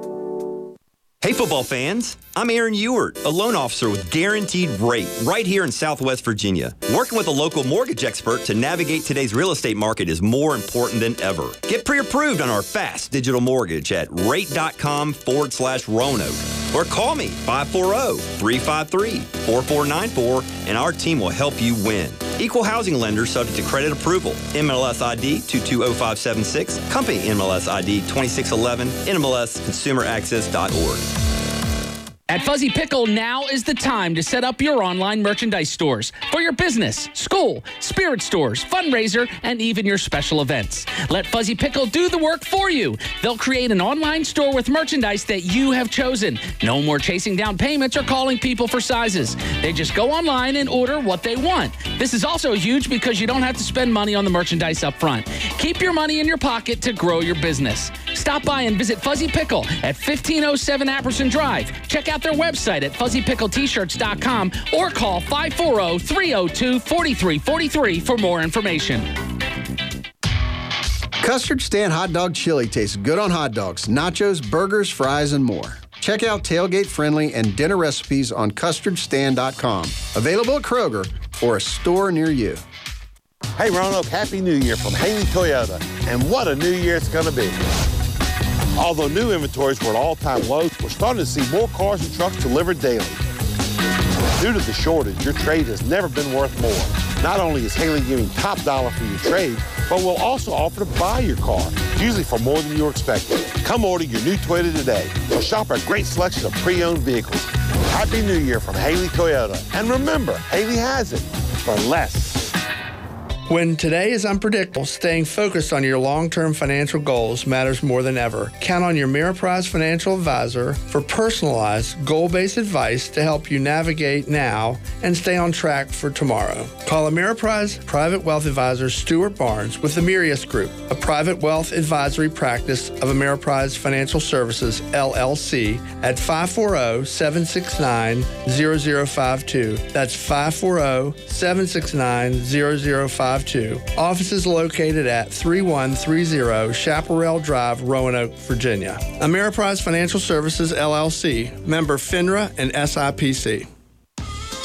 Hey, football fans. I'm Aaron Ewart, a loan officer with Guaranteed Rate right here in Southwest Virginia. Working with a local mortgage expert to navigate today's real estate market is more important than ever. Get pre approved on our fast digital mortgage at rate.com forward slash Roanoke or call me 540 353 4494 and our team will help you win. Equal housing lender subject to credit approval. MLS ID 220576, company MLS ID 2611, NMLSconsumeraccess.org. At Fuzzy Pickle, now is the time to set up your online merchandise stores for your business, school, spirit stores, fundraiser, and even your special events. Let Fuzzy Pickle do the work for you. They'll create an online store with merchandise that you have chosen. No more chasing down payments or calling people for sizes. They just go online and order what they want. This is also huge because you don't have to spend money on the merchandise up front. Keep your money in your pocket to grow your business. Stop by and visit Fuzzy Pickle at 1507 Apperson Drive. Check out their website at fuzzypickletshirts.com or call 540 302 4343 for more information. Custard Stand Hot Dog Chili tastes good on hot dogs, nachos, burgers, fries, and more. Check out tailgate friendly and dinner recipes on custardstand.com. Available at Kroger or a store near you. Hey Roanoke, Happy New Year from Haley Toyota. And what a new year it's going to be. Although new inventories were at all-time lows, we're starting to see more cars and trucks delivered daily. Due to the shortage, your trade has never been worth more. Not only is Haley giving top dollar for your trade, but we'll also offer to buy your car, usually for more than you were expecting. Come order your new Toyota today or shop our great selection of pre-owned vehicles. Happy New Year from Haley Toyota. And remember, Haley has it for less. When today is unpredictable, staying focused on your long term financial goals matters more than ever. Count on your Ameriprise financial advisor for personalized, goal based advice to help you navigate now and stay on track for tomorrow. Call Ameriprise Private Wealth Advisor Stuart Barnes with the Mirius Group, a private wealth advisory practice of Ameriprise Financial Services, LLC, at 540 769 0052. That's 540 769 0052. Offices located at 3130 Chaparral Drive, Roanoke, Virginia. Ameriprise Financial Services, LLC, member FINRA and SIPC.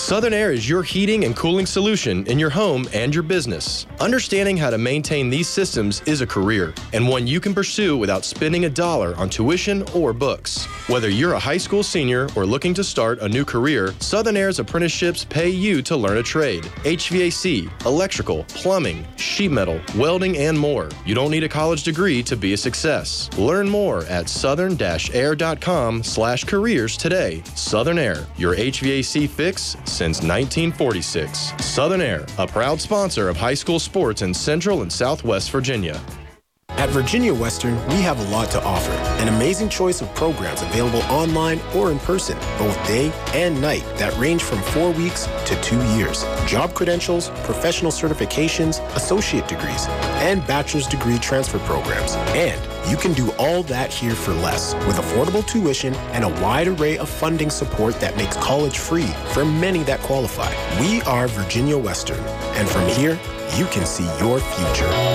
Southern Air is your heating and cooling solution in your home and your business. Understanding how to maintain these systems is a career and one you can pursue without spending a dollar on tuition or books. Whether you're a high school senior or looking to start a new career, Southern Air's apprenticeships pay you to learn a trade HVAC, electrical, plumbing, sheet metal, welding, and more. You don't need a college degree to be a success. Learn more at southern-air.com slash careers today. Southern Air, your HVAC fix since 1946. Southern Air, a proud sponsor of high school sports in Central and Southwest Virginia. At Virginia Western, we have a lot to offer. An amazing choice of programs available online or in person, both day and night, that range from four weeks to two years. Job credentials, professional certifications, associate degrees, and bachelor's degree transfer programs. And you can do all that here for less with affordable tuition and a wide array of funding support that makes college free for many that qualify. We are Virginia Western, and from here, you can see your future.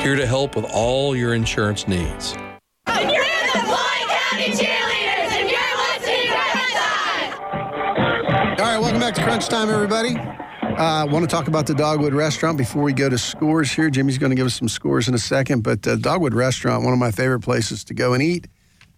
here to help with all your insurance needs. And you're in the Floyd County Cheerleaders, and you're listening to Crunch Time. All right, welcome back to Crunch Time, everybody. I uh, want to talk about the Dogwood Restaurant before we go to scores here. Jimmy's going to give us some scores in a second, but uh, Dogwood Restaurant, one of my favorite places to go and eat.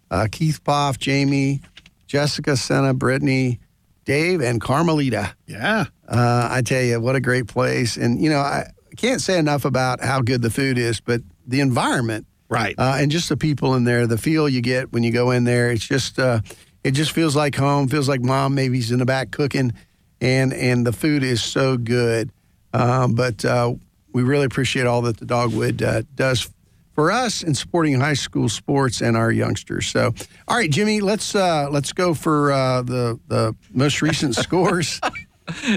Uh, Keith Poff, Jamie, Jessica, Senna, Brittany, Dave, and Carmelita. Yeah. Uh, I tell you, what a great place. And, you know, I can't say enough about how good the food is, but the environment. Right. Uh, and just the people in there, the feel you get when you go in there, it's just, uh, it just feels like home, feels like mom maybe's in the back cooking, and, and the food is so good. Um, but uh, we really appreciate all that the Dogwood uh, does for us in supporting high school sports and our youngsters. So, all right, Jimmy, let's uh, let's go for uh, the the most recent scores.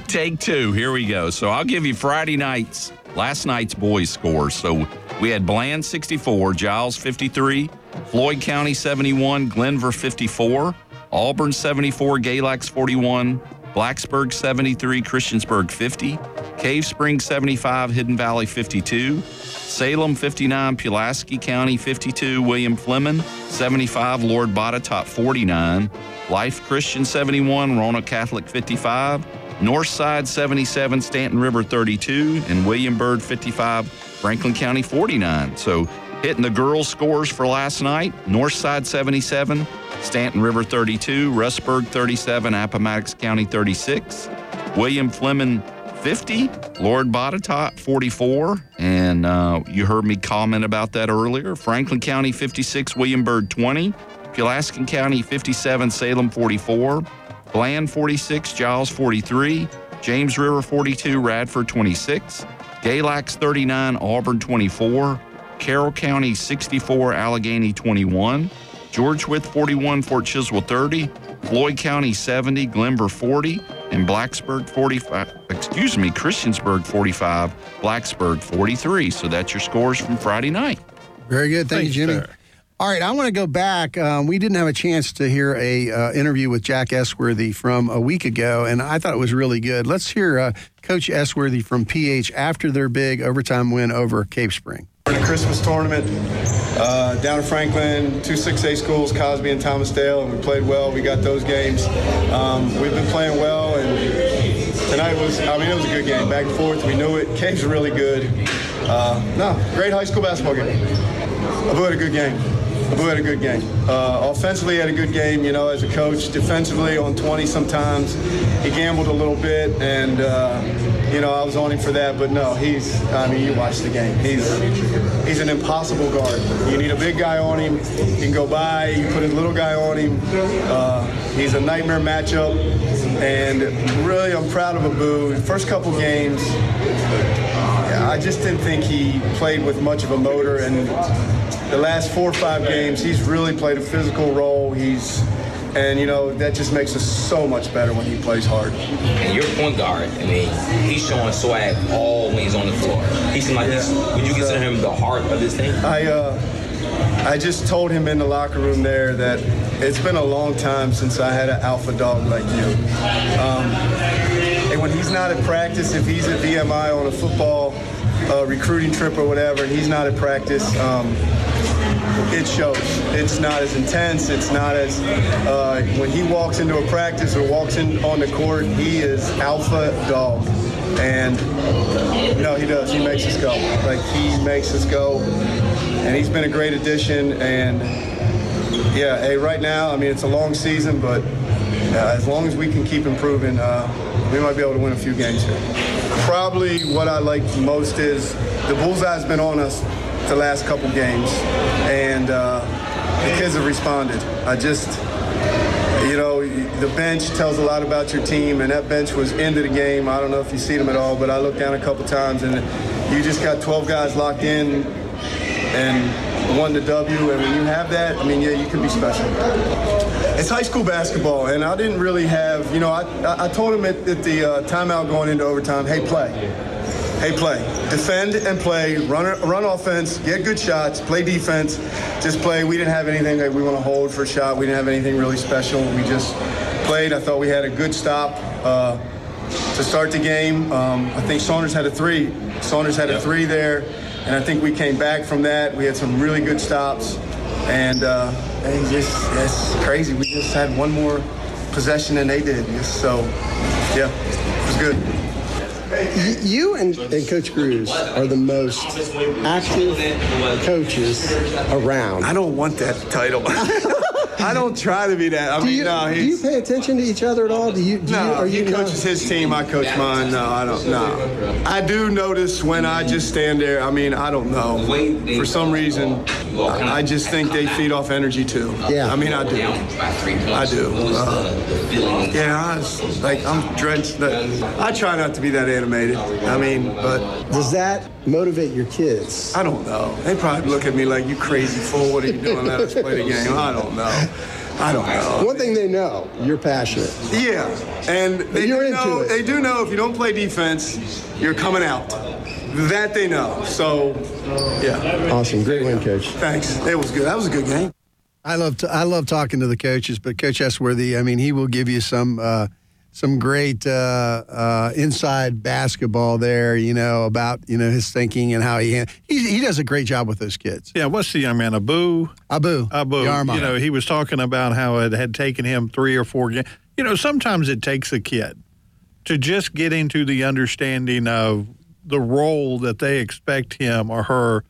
Take two. Here we go. So I'll give you Friday night's, last night's boys scores. So we had Bland 64, Giles 53, Floyd County 71, Glenvar 54, Auburn 74, Galax 41, Blacksburg 73, Christiansburg 50, Cave Spring 75, Hidden Valley 52, Salem 59, Pulaski County 52, William Fleming 75, Lord Botetourt 49, Life Christian 71, Roanoke Catholic 55, Northside 77, Staunton River 32, and William Byrd 55, Franklin County 49. So hitting the girls' scores for last night Northside 77, Staunton River 32, Rustburg 37, Appomattox County 36, William Fleming 50, Lord Botetourt 44, and uh, you heard me comment about that earlier. Franklin County 56, William Byrd 20, Pulaski County 57, Salem 44, Bland 46, Giles 43, James River 42, Radford 26, Galax 39, Auburn 24, Carroll County 64, Alleghany 21, George Wythe 41, Fort Chiswell 30, Floyd County 70, Glenvar 40, and Blacksburg 45, excuse me, Christiansburg 45, Blacksburg 43. So that's your scores from Friday night. Very good. Thank Thanks, you, Jimmy. sir. All right, I want to go back. Um, we didn't have a chance to hear a uh, interview with Jack Esworthy from a week ago, and I thought it was really good. Let's hear uh, Coach Esworthy from PH after their big overtime win over Cave Spring. We're in a Christmas tournament uh, down in Franklin, two 6A schools, Cosby and Thomas Dale, and we played well. We got those games. Um, we've been playing well, and tonight was, I mean, it was a good game. Back and forth, we knew it. Cave's really good. Uh, no, great high school basketball game. Abu had a good game. Abu had a good game. Uh, offensively, had a good game, you know, as a coach. Defensively, on 20 sometimes, he gambled a little bit, and, uh, you know, I was on him for that. But no, he's, I mean, you watch the game. He's he's an impossible guard. You need a big guy on him. He can go by. You put a little guy on him. Uh, he's a nightmare matchup. And really, I'm proud of Abu. First couple games, I just didn't think he played with much of a motor. And the last four or five games, he's really played a physical role. He's, and you know, that just makes us so much better when he plays hard. And your point guard, I mean, he's showing swag all when he's on the floor. He seems like he's, would you consider him the heart of this thing? I, uh, I just told him in the locker room there that it's been a long time since I had an alpha dog like you. Um, and when he's not at practice, if he's at VMI on a football uh, recruiting trip or whatever, and he's not at practice, um, it shows. It's not as intense. It's not as uh, when he walks into a practice or walks in on the court, he is alpha dog. And no, he does. He makes us go. Like he makes us go. And he's been a great addition. And yeah, hey, right now, I mean, it's a long season, but uh, as long as we can keep improving, uh, we might be able to win a few games here. Probably what I like most is the bullseye's been on us the last couple games, and uh, the kids have responded. I just, you know, the bench tells a lot about your team, and that bench was into the game. I don't know if you see them at all, but I looked down a couple times, and you just got 12 guys locked in and won the W. And when you have that, I mean, yeah, you can be special. It's high school basketball, and I didn't really have, you know, I, I- told him at, at the uh, timeout going into overtime, hey, play. Hey, play. Defend and play. Run, run offense. Get good shots. Play defense. Just play. We didn't have anything that we want to hold for a shot. We didn't have anything really special. We just played. I thought we had a good stop uh, to start the game. Um, I think Saunders had a three. Saunders had a three there, and I think we came back from that. We had some really good stops, and, uh, and just it's crazy. We just had one more possession than they did. So, yeah, it was good. You and, and Coach Cruz are the most active coaches around. I don't want that title. I don't try to be that. I do mean, you, no, do you pay attention to each other at all? Do you? Do No, you, are he you coaches his team. I coach mine. No, I don't. No, I do notice when I just stand there. I mean, I don't know. For some reason, I I just think they feed off energy too. Yeah. I mean, I do. I do. Uh, yeah, I was, like I'm drenched. I try not to be that animated. I mean, but Does that motivate your kids? I don't know. They probably look at me like you crazy fool. What are you doing? Let us play the game. I don't know. I don't know. One thing they know, you're passionate. Yeah, and they You're do into know. it. They do know if you don't play defense, you're coming out. That they know. So, yeah. Awesome, great win, Coach. Thanks. It was good. That was a good game. I love to, I love talking to the coaches, but Coach Esworthy, I mean, he will give you some uh, some great uh, uh, inside basketball there. You know about you know his thinking and how he he, he does a great job with those kids. Yeah, what's the young man? Abu? Abu. Abu. You know, he was talking about how it had taken him three or four games. You know, sometimes it takes a kid to just get into the understanding of the role that they expect him or her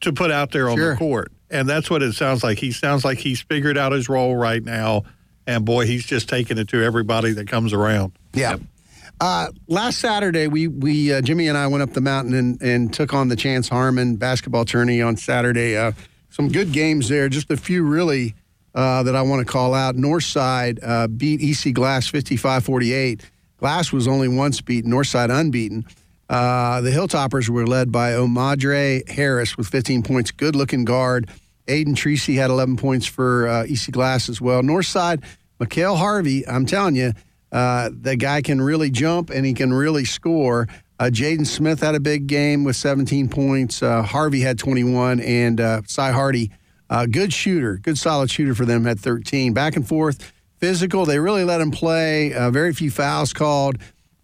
to put out there on Sure. the court. And that's what it sounds like. He sounds like he's figured out his role right now. And boy, he's just taking it to everybody that comes around. Yeah. Uh, last Saturday, we we uh, Jimmy and I went up the mountain and, and took on the Chance Harmon basketball tourney on Saturday. Uh, some good games there. Just a few really uh, that I want to call out. Northside uh, beat EC Glass 55-48. Glass was only once beaten. Northside unbeaten. Uh, the Hilltoppers were led by Omadre Harris with 15 points. Good looking guard. Aiden Treacy had 11 points for uh, EC Glass as well. Northside, Mikhail Harvey, I'm telling you, uh, the guy can really jump and he can really score. Uh, Jaden Smith had a big game with 17 points. Uh, Harvey had 21, and uh, Cy Hardy, uh, good shooter, good solid shooter for them, had 13. Back and forth, physical. They really let him play. Uh, very few fouls called.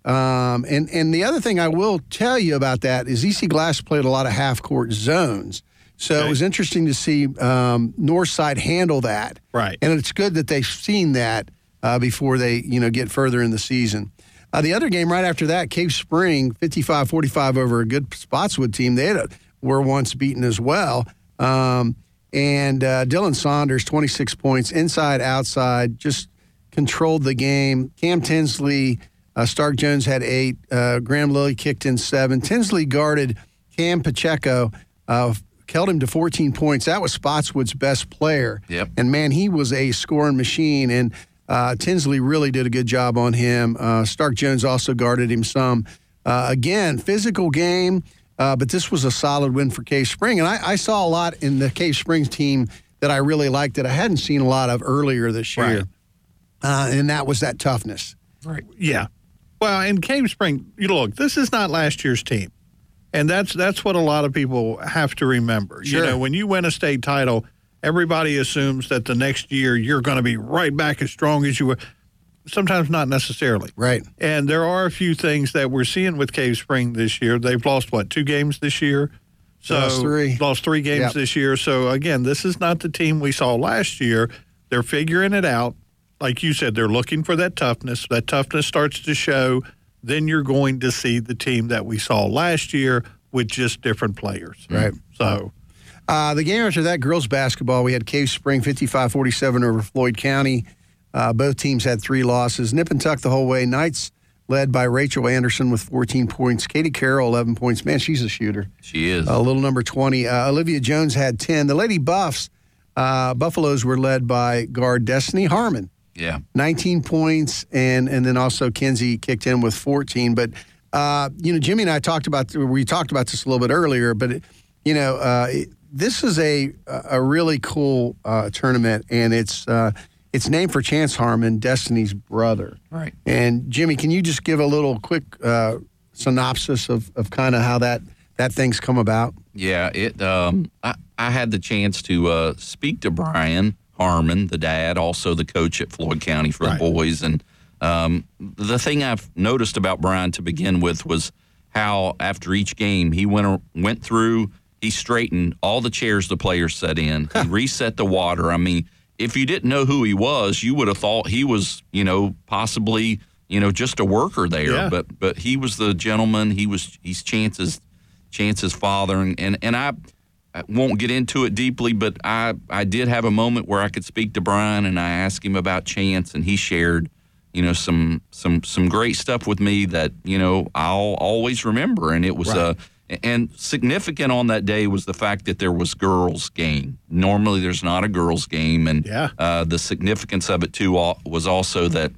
Um, and and the other thing I will tell you about that is EC Glass played a lot of half court zones. So it was interesting to see um, Northside handle that. Right. And it's good that they've seen that uh, before they, you know, get further in the season. Uh, the other game right after that, Cave Spring, 55-45 over a good Spotswood team. They had a, were once beaten as well. Um, and uh, Dylan Saunders, 26 points, inside, outside, just controlled the game. Cam Tinsley, uh, Stark Jones had eight. Uh, Graham Lilly kicked in seven. Tinsley guarded Cam Pacheco, uh, held him to 14 points. That was Spotswood's best player. Yep. And man, he was a scoring machine. And uh, Tinsley really did a good job on him. Uh, Stark Jones also guarded him some. Uh, again, physical game, uh, but this was a solid win for Cave Spring. And I, I saw a lot in the Cave Springs team that I really liked that I hadn't seen a lot of earlier this year. Right. Uh, and that was that toughness. Right. Yeah. Well, in Cave Spring, you look, this is not last year's team. And that's that's what a lot of people have to remember. Sure. You know, when you win a state title, everybody assumes that the next year you're going to be right back as strong as you were. Sometimes not necessarily. Right. And there are a few things that we're seeing with Cave Spring this year. They've lost what two games this year. So Lost three. Lost three games Yep. this year. So again, this is not the team we saw last year. They're figuring it out. Like you said, they're looking for that toughness. That toughness starts to show. Then you're going to see the team that we saw last year with just different players. Right. So Uh, the game after that, girls basketball, we had Cave Spring 55 47 over Floyd County. Uh, both teams had three losses. Nip and tuck the whole way. Knights led by Rachel Anderson with 14 points. Katie Carroll, 11 points. Man, she's a shooter. She is. A little number 20. Uh, Olivia Jones had 10. The Lady Buffs, uh, Buffaloes were led by guard Destiny Harmon. Yeah. 19 points, and and then also Kenzie kicked in with 14. But uh, you know, Jimmy and I talked about we talked about this a little bit earlier, but it, you know, uh, it- this is a a really cool uh, tournament, and it's uh, it's named for Chance Harmon, Destiny's brother. Right. And Jimmy, can you just give a little quick uh, synopsis of, of kind of how that that thing's come about? Yeah, it. Um, I, I had the chance to uh, speak to Brian Harmon, the dad, also the coach at Floyd County for the boys, and um, the thing I've noticed about Brian to begin with was how after each game he went went through, he straightened all the chairs the players sat in, he reset the water. I mean, if you didn't know who he was, you would have thought he was, you know, possibly, you know, just a worker there. Yeah. But but he was the gentleman. He was he's Chance's Chance's father, and and, and I. I won't get into it deeply, but I, I did have a moment where I could speak to Brian and I asked him about Chance, and he shared, you know, some some some great stuff with me that you know I'll always remember. And it was uh, and significant on that day was the fact that there was girls game. Normally, there's not a girls game, and Yeah. uh, the significance of it too was also that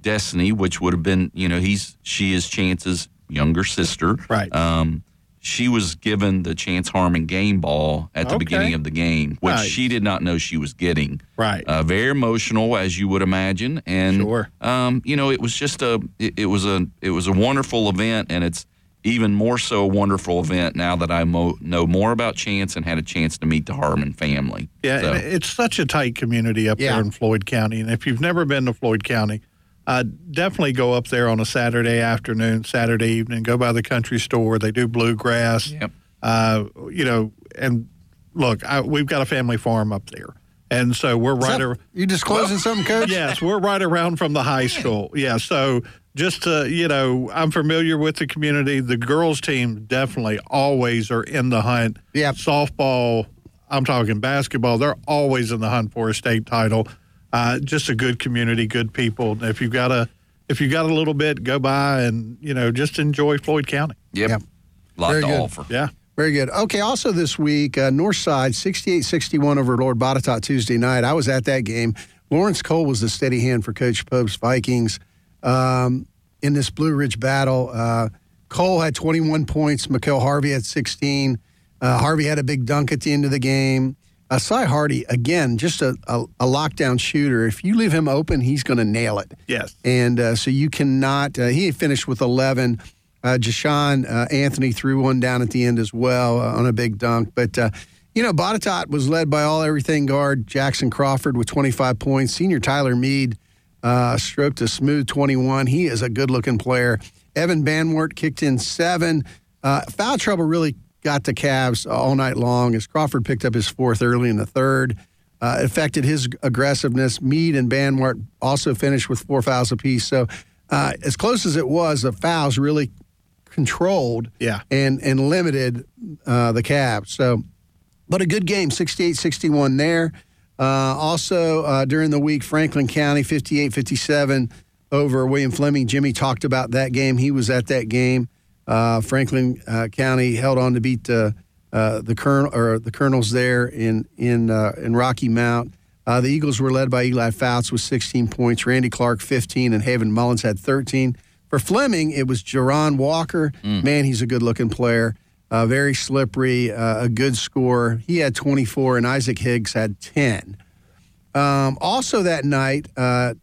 Destiny, which would have been, you know, he's she is Chance's younger sister, Right. Um, she was given the Chance Harmon game ball at the Okay. beginning of the game, which Nice. she did not know she was getting. Right. Uh, very emotional, as you would imagine, and Sure. um, you know, it was just a it, it was a it was a wonderful event, and it's even more so a wonderful event now that I mo- know more about Chance and had a chance to meet the Harmon family. Yeah, So- it's such a tight community up Yeah. there in Floyd County. And if you've never been to Floyd County, uh, definitely go up there on a Saturday afternoon, Saturday evening. Go by the country store. They do bluegrass. Yep. Uh, you know, and look, I, we've got a family farm up there. And so we're right that- ar- you disclosing something, Coach? Yes, we're right around from the high school. Yeah, so just to, you know, I'm familiar with the community. The girls team definitely always are in the hunt. Yeah. Softball, I'm talking basketball, they're always in the hunt for a state title. Uh, just a good community, good people. If you've got a if you got a little bit, go by and, you know, just enjoy Floyd County. Yep. Lot Very to good. offer. Yeah. Very good. Okay, also this week, uh, Northside 68 61 over Lord Botetourt Tuesday night. I was at that game. Lawrence Cole was the steady hand for Coach Pope's Vikings um, in this Blue Ridge battle. Uh, Cole had 21 points, Mikael Harvey had 16. Uh, Harvey had a big dunk at the end of the game. Uh, Cy Hardy, again, just a, a, a lockdown shooter. If you leave him open, he's going to nail it. Yes. And uh, so you cannot. Uh, he finished with 11. Uh, Jashawn uh, Anthony threw one down at the end as well uh, on a big dunk. But, uh, you know, Botetourt was led by all everything guard Jackson Crawford with 25 points. Senior Tyler Mead uh, stroked a smooth 21. He is a good looking player. Evan Banwart kicked in seven. Uh, foul trouble really got the Cavs all night long as Crawford picked up his fourth early in the third. Uh, affected his aggressiveness. Mead and Banwart also finished with four fouls apiece. So, uh, as close as it was, the fouls really controlled Yeah. and and limited uh, the Cavs. So, but a good game, 68-61 there. Uh, also, uh, during the week, Franklin County 58-57 over William Fleming. Jimmy talked about that game. He was at that game. Uh, Franklin uh, County held on to beat the uh, the colonel or the colonels there in in uh, in Rocky Mount. Uh, the Eagles were led by Eli Fouts with 16 points, Randy Clark 15, and Haven Mullins had 13. For Fleming, it was Jerron Walker. Man, he's a good looking player. Uh, very slippery, uh, a good scorer. He had 24, and Isaac Higgs had 10. Um, also that night, uh,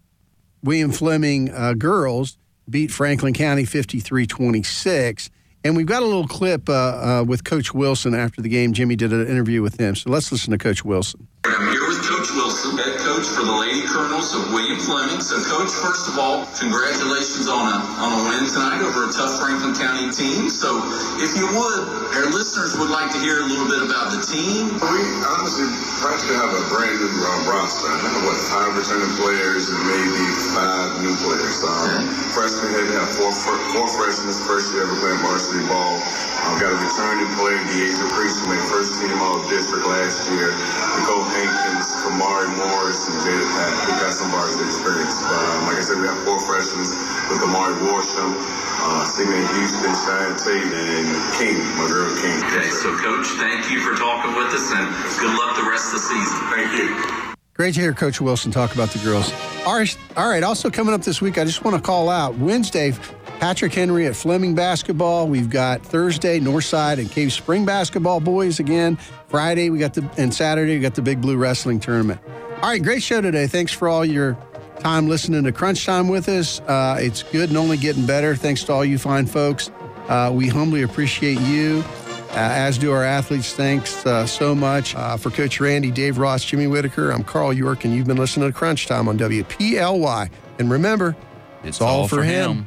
William Fleming uh, girls beat Franklin County 53 26. And we've got a little clip uh, uh, with Coach Wilson after the game. Jimmy did an interview with him. So let's listen to Coach Wilson. I'm here with Coach Wilson, coach for the Lady Colonels of William Fleming. So, Coach, first of all, congratulations on a on a win tonight over a tough Franklin County team. So, if you would, our listeners would like to hear a little bit about the team. We honestly practically have a brand new uh, roster. I think what five returning players and maybe five new players. Um, Freshmen had have four four freshmen first year ever playing varsity ball. Um, got a returning player, Deasia Priest, who made first team all district last year. Nicole Hankins, Kamari Morris, and Jada Pat, who got some varsity experience. But um, like I said, we have four freshmen with Amari Warsham, uh, Sigmund Houston, Cheyenne Tate, and King, my girl King. Okay, so Coach, thank you for talking with us, and good luck the rest of the season. Thank you. Great to hear Coach Wilson talk about the girls. All right, all right. Also coming up this week, I just want to call out Wednesday, Patrick Henry at Fleming basketball. We've got Thursday Northside and Cave Spring basketball boys again. Friday we got the and Saturday we got the Big Blue Wrestling tournament. All right, great show today. Thanks for all your time listening to Crunch Time with us. Uh, it's good and only getting better. Thanks to all you fine folks. Uh, we humbly appreciate you, uh, as do our athletes. Thanks uh, so much uh, for Coach Randy, Dave Ross, Jimmy Whitaker. I'm Carl York, and you've been listening to Crunch Time on WPLY. And remember, it's, all, for him.